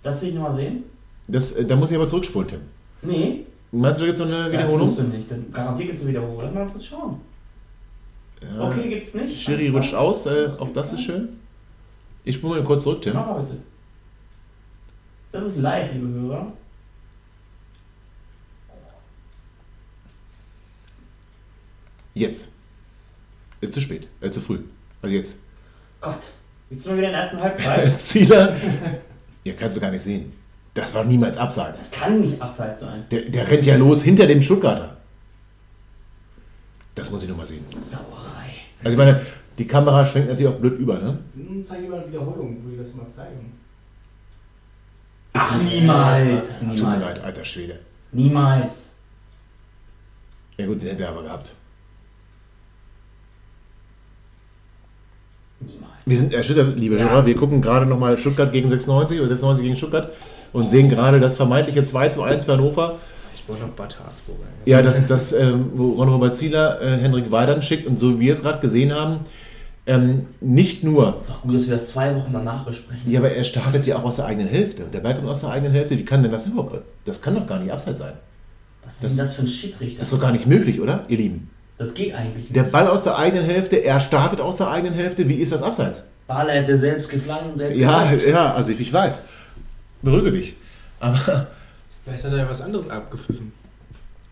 Das will ich nochmal sehen. Das, äh, da muss ich aber zurückspulen, Tim. Nee, Meinst du, da gibt es noch eine das Wiederholung? musst du nicht. Dann garantiert gibt es eine Wiederholung. Lass mal ganz kurz schauen. Ja. Okay, gibt's nicht. Schiri rutscht aus, äh, auch das ist schön. Ich spule mal kurz zurück, Tim. Mach mal bitte. Das ist live, liebe Hörer. Jetzt. Äh, zu spät, äh, zu früh. Also jetzt. Gott, jetzt sind wir wieder in der ersten Halbzeit. Zieler. Ja, kannst du gar nicht sehen. Das war niemals abseits. Das kann nicht abseits sein. Der, der rennt ja los hinter dem Stuttgarter. Das muss ich noch mal sehen. Sauerei. Also ich meine, die Kamera schwenkt natürlich auch blöd über, ne? Hm, Zeig lieber eine Wiederholung, wo wir das mal zeigen. Ach, niemals. Tut mir Niemals. leid, alter Schwede. Niemals. Ja gut, den hätte er aber gehabt. Wir sind erschüttert, liebe Ja. Hörer. Wir gucken gerade nochmal Stuttgart gegen 96 oder 96 gegen Stuttgart und sehen gerade das vermeintliche 2 zu 1 für Hannover. Ich wollte noch Bad Harzburg. Ja, das, das ähm, wo Ron-Robert Zieler äh, Henrik Weidern schickt und so wie wir es gerade gesehen haben, ähm, nicht nur, Ist doch gut, dass wir das zwei Wochen danach besprechen. ja, aber er startet ja auch aus der eigenen Hälfte. Der Ball kommt aus der eigenen Hälfte. Wie kann denn das überhaupt? Das kann doch gar nicht abseits sein. Was ist denn das für ein Schiedsrichter? Das ist doch gar nicht möglich, oder, ihr Lieben? Das geht eigentlich nicht. Der Ball aus der eigenen Hälfte, er startet aus der eigenen Hälfte. Wie ist das abseits? Bale hätte selbst geflankt und selbst Ja, geköpft. ja, also ich weiß. Beruhige dich. Aber Vielleicht hat er ja was anderes abgepfiffen.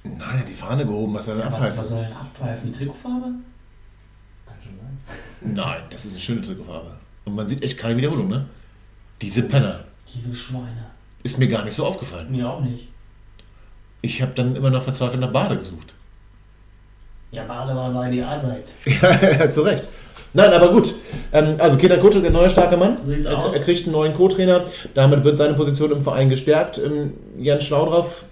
nein, er hat die Fahne gehoben, was er dann Ja, was, abpfeift. was soll denn abpfeifen? Die Trikotfarbe? Kann schon sein. Nein, das ist eine schöne Trikotfarbe. Und man sieht echt keine Wiederholung, ne? Diese Penner. Diese Schweine. Ist mir gar nicht so aufgefallen. Mir auch nicht. Ich habe dann immer noch verzweifelt nach Bade gesucht. Ja, Bale war die Arbeit. Ja, zu Recht. Nein, aber gut. Ähm, also Kenan Kutsch ist der neue starke Mann. So sieht's er, aus. er kriegt einen neuen Co-Trainer. Damit wird seine Position im Verein gestärkt. Ähm, Jan Schlaudraff,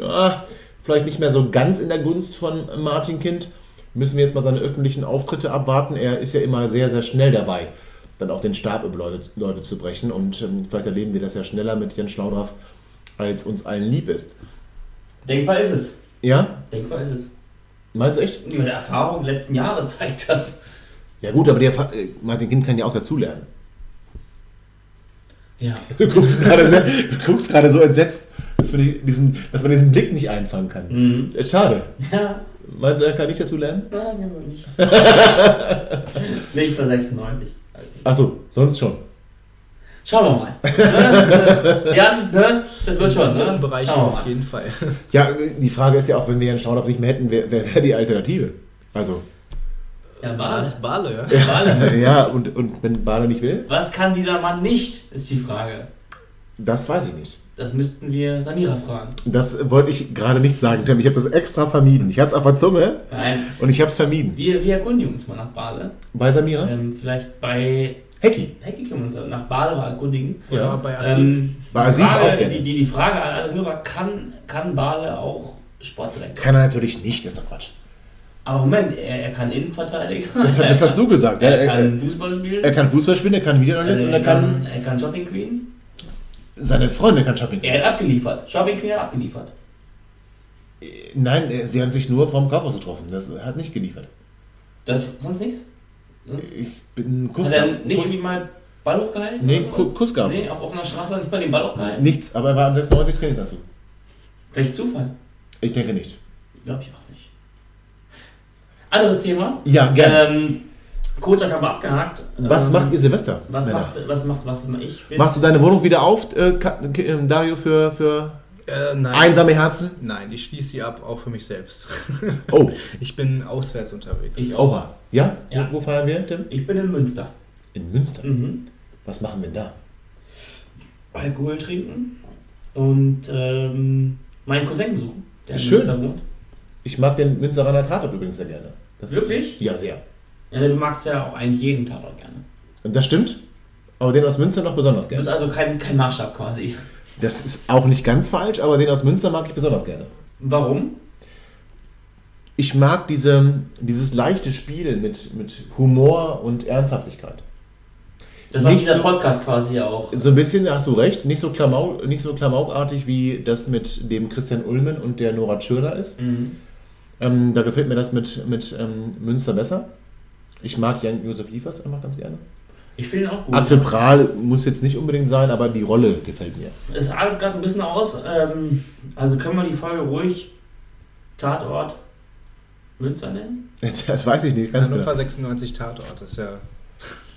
ja, vielleicht nicht mehr so ganz in der Gunst von Martin Kind. Müssen wir jetzt mal seine öffentlichen Auftritte abwarten. Er ist ja immer sehr, sehr schnell dabei, dann auch den Stab über Leute, Leute zu brechen. Und ähm, vielleicht erleben wir das ja schneller mit Jan Schlaudraff, als uns allen lieb ist. Denkbar ist es. Ja? Denkbar ist es. Meinst du echt? Die Erfahrung der letzten Jahre zeigt das. Ja gut, aber der äh, Martin Kind kann ja auch dazulernen. Ja. Du guckst gerade sehr- du guckst gerade so entsetzt, dass man, die- diesen, dass man diesen Blick nicht einfangen kann. Mhm. Ist Schade. Ja, Meinst du, er kann nicht dazu lernen? nein, nicht. nicht bei 96. Achso, sonst schon. Schauen wir mal. ja, ne? Das wird schon, ne? Bereich Schauen wir auf mal. jeden Fall. Ja, die Frage ist ja auch, wenn wir Jan Schlaudraff nicht mehr hätten, wer wer wäre die Alternative? Also, Ja, Bale. Bale, ja. Bale. ja, und, und wenn Bale nicht will, Was kann dieser Mann nicht, ist die Frage. das weiß ich nicht. Das müssten wir Samira fragen. Das wollte ich gerade nicht sagen, Tim. Ich habe das extra vermieden. Ich hatte es auf der Zunge Nein, und ich habe es vermieden. wir, wir erkundigen uns mal nach Bale. Bei Samira? Ähm, vielleicht bei Hecki. Hecki können wir uns nach Bale mal erkundigen. Oder Ja. bei Asif. Ähm, Bei die, Asif auch Frage, gerne. die, die, die Frage an alle Hörer, kann, kann Bale auch Sportdirektor? Kann er natürlich nicht, das ist doch Quatsch. Aber Moment, er, er kann Innenverteidiger. Das, das hast du gesagt. Er, Er, er, kann Fußball spielen. er kann Fußball spielen, er kann Videoanalyst und er, kann, kann, er kann Shopping Queen. seine Freundin kann Shopping. Er hat abgeliefert. Shopping Queen hat abgeliefert. Nein, äh, sie haben sich nur vom Kaufhaus getroffen. Das hat nicht geliefert. Das, sonst nichts? Ich bin Kuss er gab's. nicht Kuss, irgendwie mal Ball hochgehalten? Nee? Kuss gab's. Nee, auf offener Straße hat niemand den Ball hochgehalten. Nichts, aber er war am 96 Trainingsanzug. Vielleicht Zufall. Ich denke nicht. Glaube ich auch nicht. Anderes Thema. Ja, gerne. Ähm, Kocak haben wir abgehakt. was ähm, macht ihr Silvester? Was Männer? macht, was macht, was macht ich? Machst du deine Wohnung wieder auf, äh, Ka- äh, Dario, für, für Äh, nein. einsame Herzen? Nein, ich schließe sie ab, auch für mich selbst. Oh, Ich bin auswärts unterwegs. ich auch. Oha. Ja? Ja. Wo, wo feiern wir, Tim? Ich bin in Münster. In Münster. Mhm. Was machen wir denn da? Alkohol trinken und ähm, meinen Cousin besuchen, der in Schön. Münster wohnt. Ich mag den Münsteraner Tatort übrigens sehr gerne. Das Wirklich? Ja, sehr. Ja, du magst ja auch eigentlich jeden Tatort gerne. Und das stimmt. Aber den aus Münster noch besonders Du gerne. bist also kein, kein Maßstab quasi. Das ist auch nicht ganz falsch, aber den aus Münster mag ich besonders gerne. Warum? Ich mag diese, dieses leichte Spiel mit, mit Humor und Ernsthaftigkeit. Das war Nicht dieser so- Podcast quasi auch. So ein bisschen, hast du recht, nicht so, Klamauk, nicht so klamaukartig wie das mit dem Christian Ulmen und der Nora Tschirner ist. Mhm. Ähm, da gefällt mir das mit, mit ähm, Münster besser. Ich mag Jan-Josef Liefers einfach ganz gerne. Ich finde ihn auch gut. Axel Prahl muss jetzt nicht unbedingt sein, aber die Rolle gefällt mir. Es artet gerade ein bisschen aus. Ähm, also können wir die Folge ruhig Tatort Münster nennen? Das weiß ich nicht. Ganz Hannover genau. 96 Tatort, das ist ja.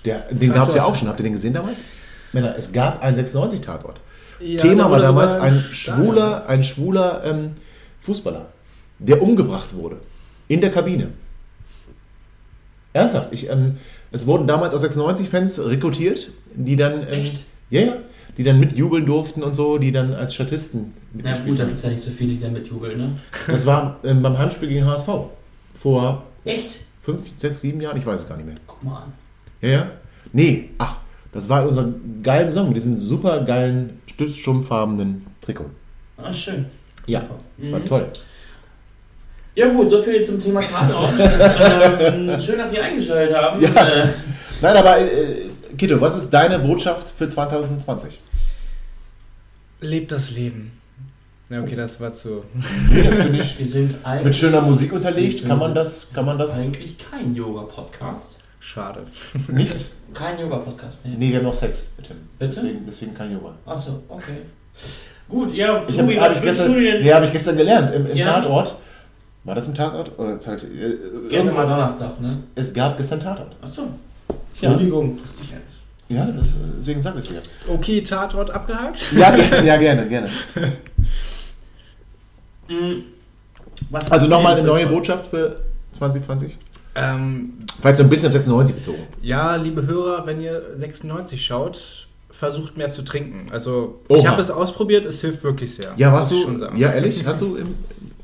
Der, den gab es ja auch 20. schon. Habt ihr den gesehen damals? Männer, es gab einen 96-Tatort. Ja, Thema war damals ein schwuler, ein schwuler ähm, Fußballer, der umgebracht wurde. In der Kabine. Ernsthaft. Ich, ähm, es wurden damals auch 96-Fans rekrutiert, die dann. Ähm, Echt? Ja, ja. Die dann mitjubeln durften und so, die dann als Statisten Na gut, da gibt es ja nicht so viele, die da mitjubeln, ne? Das war ähm, beim Heimspiel gegen HSV. Vor Echt? fünf, sechs, sieben Jahren, ich weiß es gar nicht mehr. Guck mal an. Ja, ja. Nee, ach, das war in unserer geilen Song mit diesem super geilen, stützstrumpffarbenen Trikot. Ah, schön. Ja, das war Mhm. toll. Ja gut, so viel zum Thema Tatort. ähm, schön, dass Sie eingeschaltet haben. Ja. Äh, Nein, aber äh, Kito, was ist deine Botschaft für 2020? Lebt das Leben. Ja, okay, das war zu. Nee, das finde ich wir sind eigentlich, mit schöner Musik unterlegt. Kann man das, kann man das eigentlich kein Yoga-Podcast. Schade. nicht? Kein Yoga-Podcast. Nee. Nee, wir haben noch Sex, bitte. Bitte? Deswegen, deswegen kein Yoga. Achso, okay. Gut, ja, Ich habe hab ich gestern, nee, hab ich gestern gelernt im, im Ja. Tatort. War das im Tatort? Oder, äh, Gestern irgendwo- war Donnerstag, ne? Es gab gestern Tatort. Achso. Entschuldigung, wusste ich ja nicht. Ja, das, deswegen sag ich es dir. Okay, Tatort abgehakt. Ja, ja, gerne, gerne. Was Also nochmal eine neue Botschaft für 2020? Ähm, Vielleicht so ein bisschen auf 96 bezogen. ja, liebe Hörer, wenn ihr 96 schaut, versucht mehr zu trinken. Also, Oha. ich habe es ausprobiert, es hilft wirklich sehr. Ja, warst du, schon sagen. ja ehrlich, hast du im,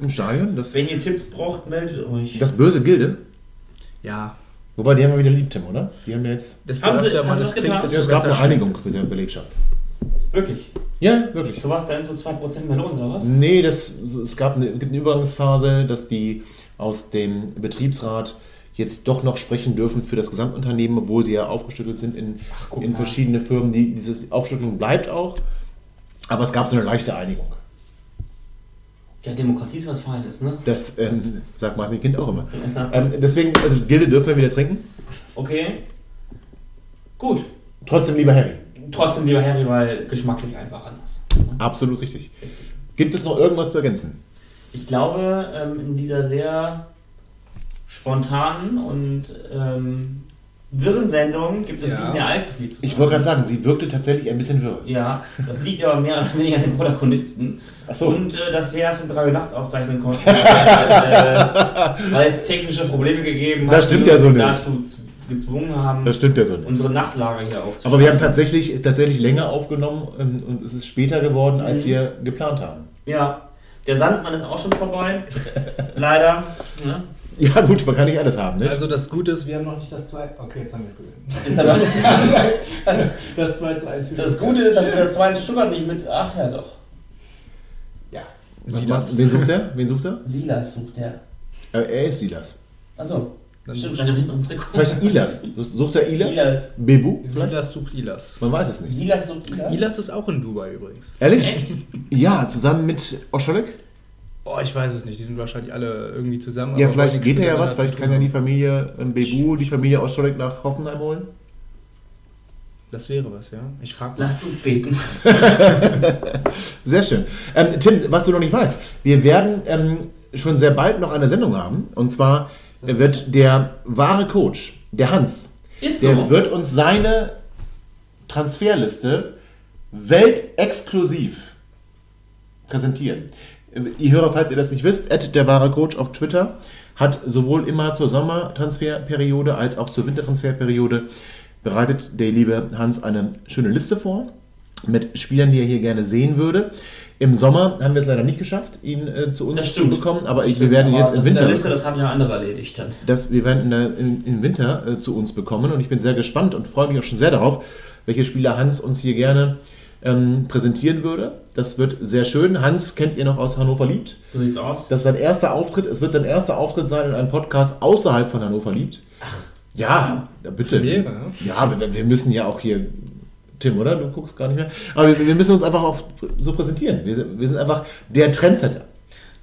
im Stadion das, Wenn ihr Tipps braucht, meldet euch. das böse Gilde? Ja, Wobei, die haben wir wieder lieb, Tim, oder? Die haben ja jetzt... das Haben war Sie- haben mal Sie das getan? klingt Ja, es gab eine Einigung mit der Belegschaft. Wirklich? Ja, wirklich. So was dann so 2% mehr Lohn oder was? Nee, das, es gab eine, gibt eine Übergangsphase, dass die aus dem Betriebsrat jetzt doch noch sprechen dürfen für das Gesamtunternehmen, obwohl sie ja aufgestückelt sind in, guck in mal. verschiedene Firmen. Die, diese Aufstückelung bleibt auch, aber es gab so eine leichte Einigung. Ja, Demokratie ist was Feines, ne? Das ähm, sagt Martin Kind auch immer. Ähm, deswegen, also Gilde dürfen wir wieder trinken. Okay. Gut. Trotzdem lieber Harry. Trotzdem, lieber Harry, weil geschmacklich einfach anders. Absolut richtig. Gibt es noch irgendwas zu ergänzen? Ich glaube, ähm, in dieser sehr spontanen und ähm, wirren Sendung gibt es Ja. nicht mehr allzu viel zu sagen. Ich wollte gerade sagen, sie wirkte tatsächlich ein bisschen wirr. Ja, das liegt aber mehr oder weniger an den Protagonisten. Ach so. Und äh, dass wir erst um 3 Uhr nachts aufzeichnen konnten, äh, weil es technische Probleme gegeben hat, Das stimmt die ja so nicht. dazu gezwungen haben, Das stimmt ja so nicht. unsere Nachtlager hier aufzuschreiben. Aber wir haben tatsächlich, tatsächlich länger aufgenommen ähm, und es ist später geworden, als Mhm. wir geplant haben. Ja, der Sandmann ist auch schon vorbei. Leider. Ja. Ja gut, man kann nicht alles haben, ne? Also das Gute ist, wir haben noch nicht das 2. Okay, jetzt haben wir es gesehen. Jetzt haben wir- Das 2 zu 1. Das Gute ist, dass wir das zweite Stuttgart nicht mit. Ach ja, doch. Ja. Was Silas. macht, wen sucht er? Wen sucht er? Silas sucht er. Äh, er ist Silas. Achso. Stimmt, stand ja hinten im Trikot. Vielleicht Ilas. Sucht er Ilas? Ilas. Bebu? Vielleicht? Silas sucht Ilas. Man weiß es nicht. Silas sucht Ilas. Ilas ist auch in Dubai übrigens. Ehrlich? Echt? Ja, zusammen mit Oscholek? Oh, ich weiß es nicht. Die sind wahrscheinlich alle irgendwie zusammen. Ja, aber vielleicht geht er ja was. Vielleicht kann ja die. Familie ähm, Bebu, die Familie Oscholek nach Hoffenheim holen. Das wäre was, ja. Ich frage Lasst uns beten. Sehr schön. Ähm, Tim, was du noch nicht weißt, wir werden ähm, schon sehr bald noch eine Sendung haben. Und zwar wird der wahre Coach, der Hans, Ist der so. wird uns seine Transferliste weltexklusiv präsentieren. Ihr Hörer, falls ihr das nicht wisst, Ed, der wahre Coach auf Twitter, hat sowohl immer zur Sommertransferperiode als auch zur Wintertransferperiode bereitet der liebe Hans eine schöne Liste vor mit Spielern, die er hier gerne sehen würde. Im Sommer haben wir es leider nicht geschafft, ihn äh, zu uns zu bekommen, aber ich, wir werden aber jetzt im in Winter Der Liste, das haben ja andere erledigt dann. das, wir werden in in, im Winter äh, zu uns bekommen und ich bin sehr gespannt und freue mich auch schon sehr darauf, welche Spieler Hans uns hier gerne ähm, präsentieren würde. Das wird sehr schön. Hans kennt ihr noch aus Hannover liebt. So sieht's aus. Das ist sein erster Auftritt. Es wird sein erster Auftritt sein in einem Podcast außerhalb von Hannover liebt. Ach, ja, ja, bitte. Premiere, ne? Ja, wir, wir müssen ja auch hier. Tim, oder? Du guckst gar nicht mehr. Aber wir, wir müssen uns einfach auch so präsentieren. Wir sind, wir sind einfach der Trendsetter.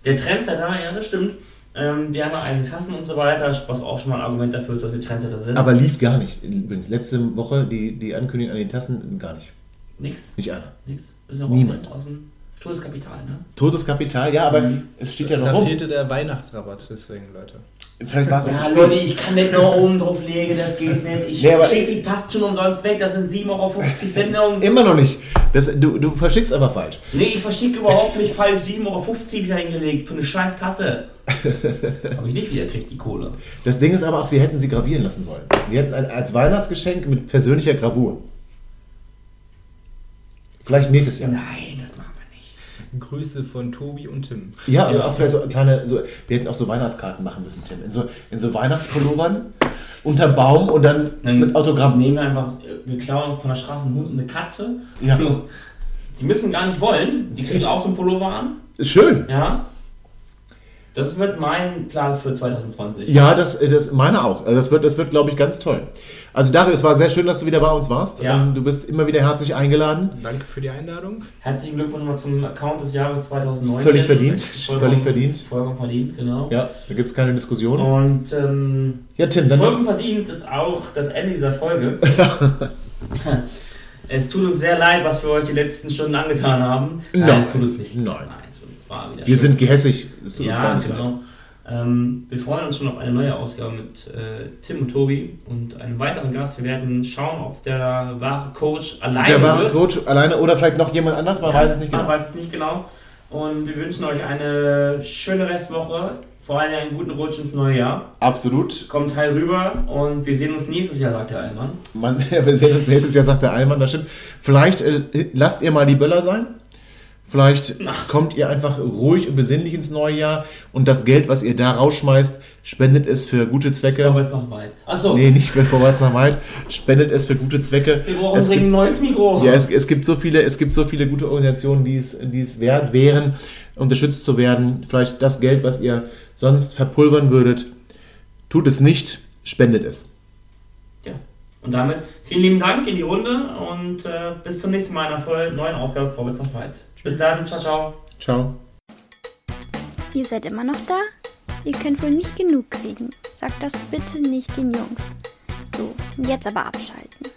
Der Trendsetter, ja, das stimmt. Ähm, wir haben ja eigene Tassen und so weiter, was auch schon mal ein Argument dafür ist, dass wir Trendsetter sind. Aber lief gar nicht. Übrigens, letzte Woche die, die Ankündigung an den Tassen gar nicht. nix, Nicht einer. nix. Ist ja Niemand. Aus dem Todeskapital, ne? Todeskapital, ja, aber Mhm. es steht ja noch Da rum. fehlte der Weihnachtsrabatt, deswegen, Leute. Vielleicht war es Ja, Leute, ich kann nicht nur oben drauf legen, das geht nicht. Ich Nee, schicke die Tasten schon umsonst weg, das sind 7,50 Euro Sendungen. Immer noch nicht. Das, du, du verschickst aber falsch. Nee, ich verschicke überhaupt nicht falsch 7,50 Euro wieder hingelegt für eine scheiß Tasse. Hab ich nicht wieder gekriegt, die Kohle. Das Ding ist aber auch, wir hätten sie gravieren lassen sollen. Wir hätten ein- als Weihnachtsgeschenk mit persönlicher Gravur. Vielleicht nächstes Jahr. Nein, das machen wir nicht. Grüße von Tobi und Tim. Ja, Ja. aber auch vielleicht so kleine, so, wir hätten auch so Weihnachtskarten machen müssen, Tim. In so, in so Weihnachtspullovern, unterm Baum und dann Dann mit Autogramm. Nehmen wir einfach, äh, wir klauen von der Straße einen Hund und eine Katze. Ja. Die müssen gar nicht wollen. Die kriegen auch so einen Pullover an. Schön. Ja. Das wird mein Plan für 2020. Ja, das, äh, das meine auch. Also Das wird, das wird glaube ich, ganz toll. Also Dario, es war sehr schön, dass du wieder bei uns warst. Ja. Ähm, Du bist immer wieder herzlich eingeladen. Danke für die Einladung. Herzlichen Glückwunsch nochmal zum Account des Jahres 2019. Völlig verdient. Vollkommen, Völlig verdient. Vollkommen verdient, genau. Ja, da gibt es keine Diskussion. Und ähm, Ja, Tim, dann vollkommen verdient ist auch das Ende dieser Folge. es tut uns sehr leid, was wir euch die letzten Stunden angetan haben. Nein, Nein. es tut uns nicht. Nein. Nein, war wieder wir schön. sind gehässig. Es tut Ja, genau. Ähm, wir freuen uns schon auf eine neue Ausgabe mit äh, Tim und Tobi und einem weiteren Gast. Wir werden schauen, ob es der wahre Coach alleine Der wahre wird. Coach alleine oder vielleicht noch jemand anders, man Ja, weiß es nicht Man genau. weiß es nicht genau. Und wir wünschen euch eine schöne Restwoche, vor allem einen guten Rutsch ins neue Jahr. Absolut. Kommt heil rüber und wir sehen uns nächstes Jahr, sagt der Allmann. Man, wir sehen uns nächstes Jahr, sagt der Allmann, das stimmt. Vielleicht äh, lasst ihr mal die Böller sein. Vielleicht kommt ihr einfach ruhig und besinnlich ins neue Jahr und das Geld, was ihr da rausschmeißt, spendet es für gute Zwecke. Jetzt noch weit. Achso, Nee, nicht für vorwärts nach weit. Spendet es für gute Zwecke. wir brauchen es dringend ein neues Mikro. Ja, es, es, gibt so viele, es gibt so viele gute Organisationen, die es, die es wert wären, unterstützt zu werden. Vielleicht das Geld, was ihr sonst verpulvern würdet, tut es nicht, spendet es. Ja. Und damit vielen lieben Dank in die Runde und äh, bis zum nächsten Mal in einer voll neuen Ausgabe Vorwärts nach weit. Bis dann, ciao, ciao. Ciao. Ihr seid immer noch da? Ihr könnt wohl nicht genug kriegen. Sagt das bitte nicht den Jungs. So, jetzt aber abschalten.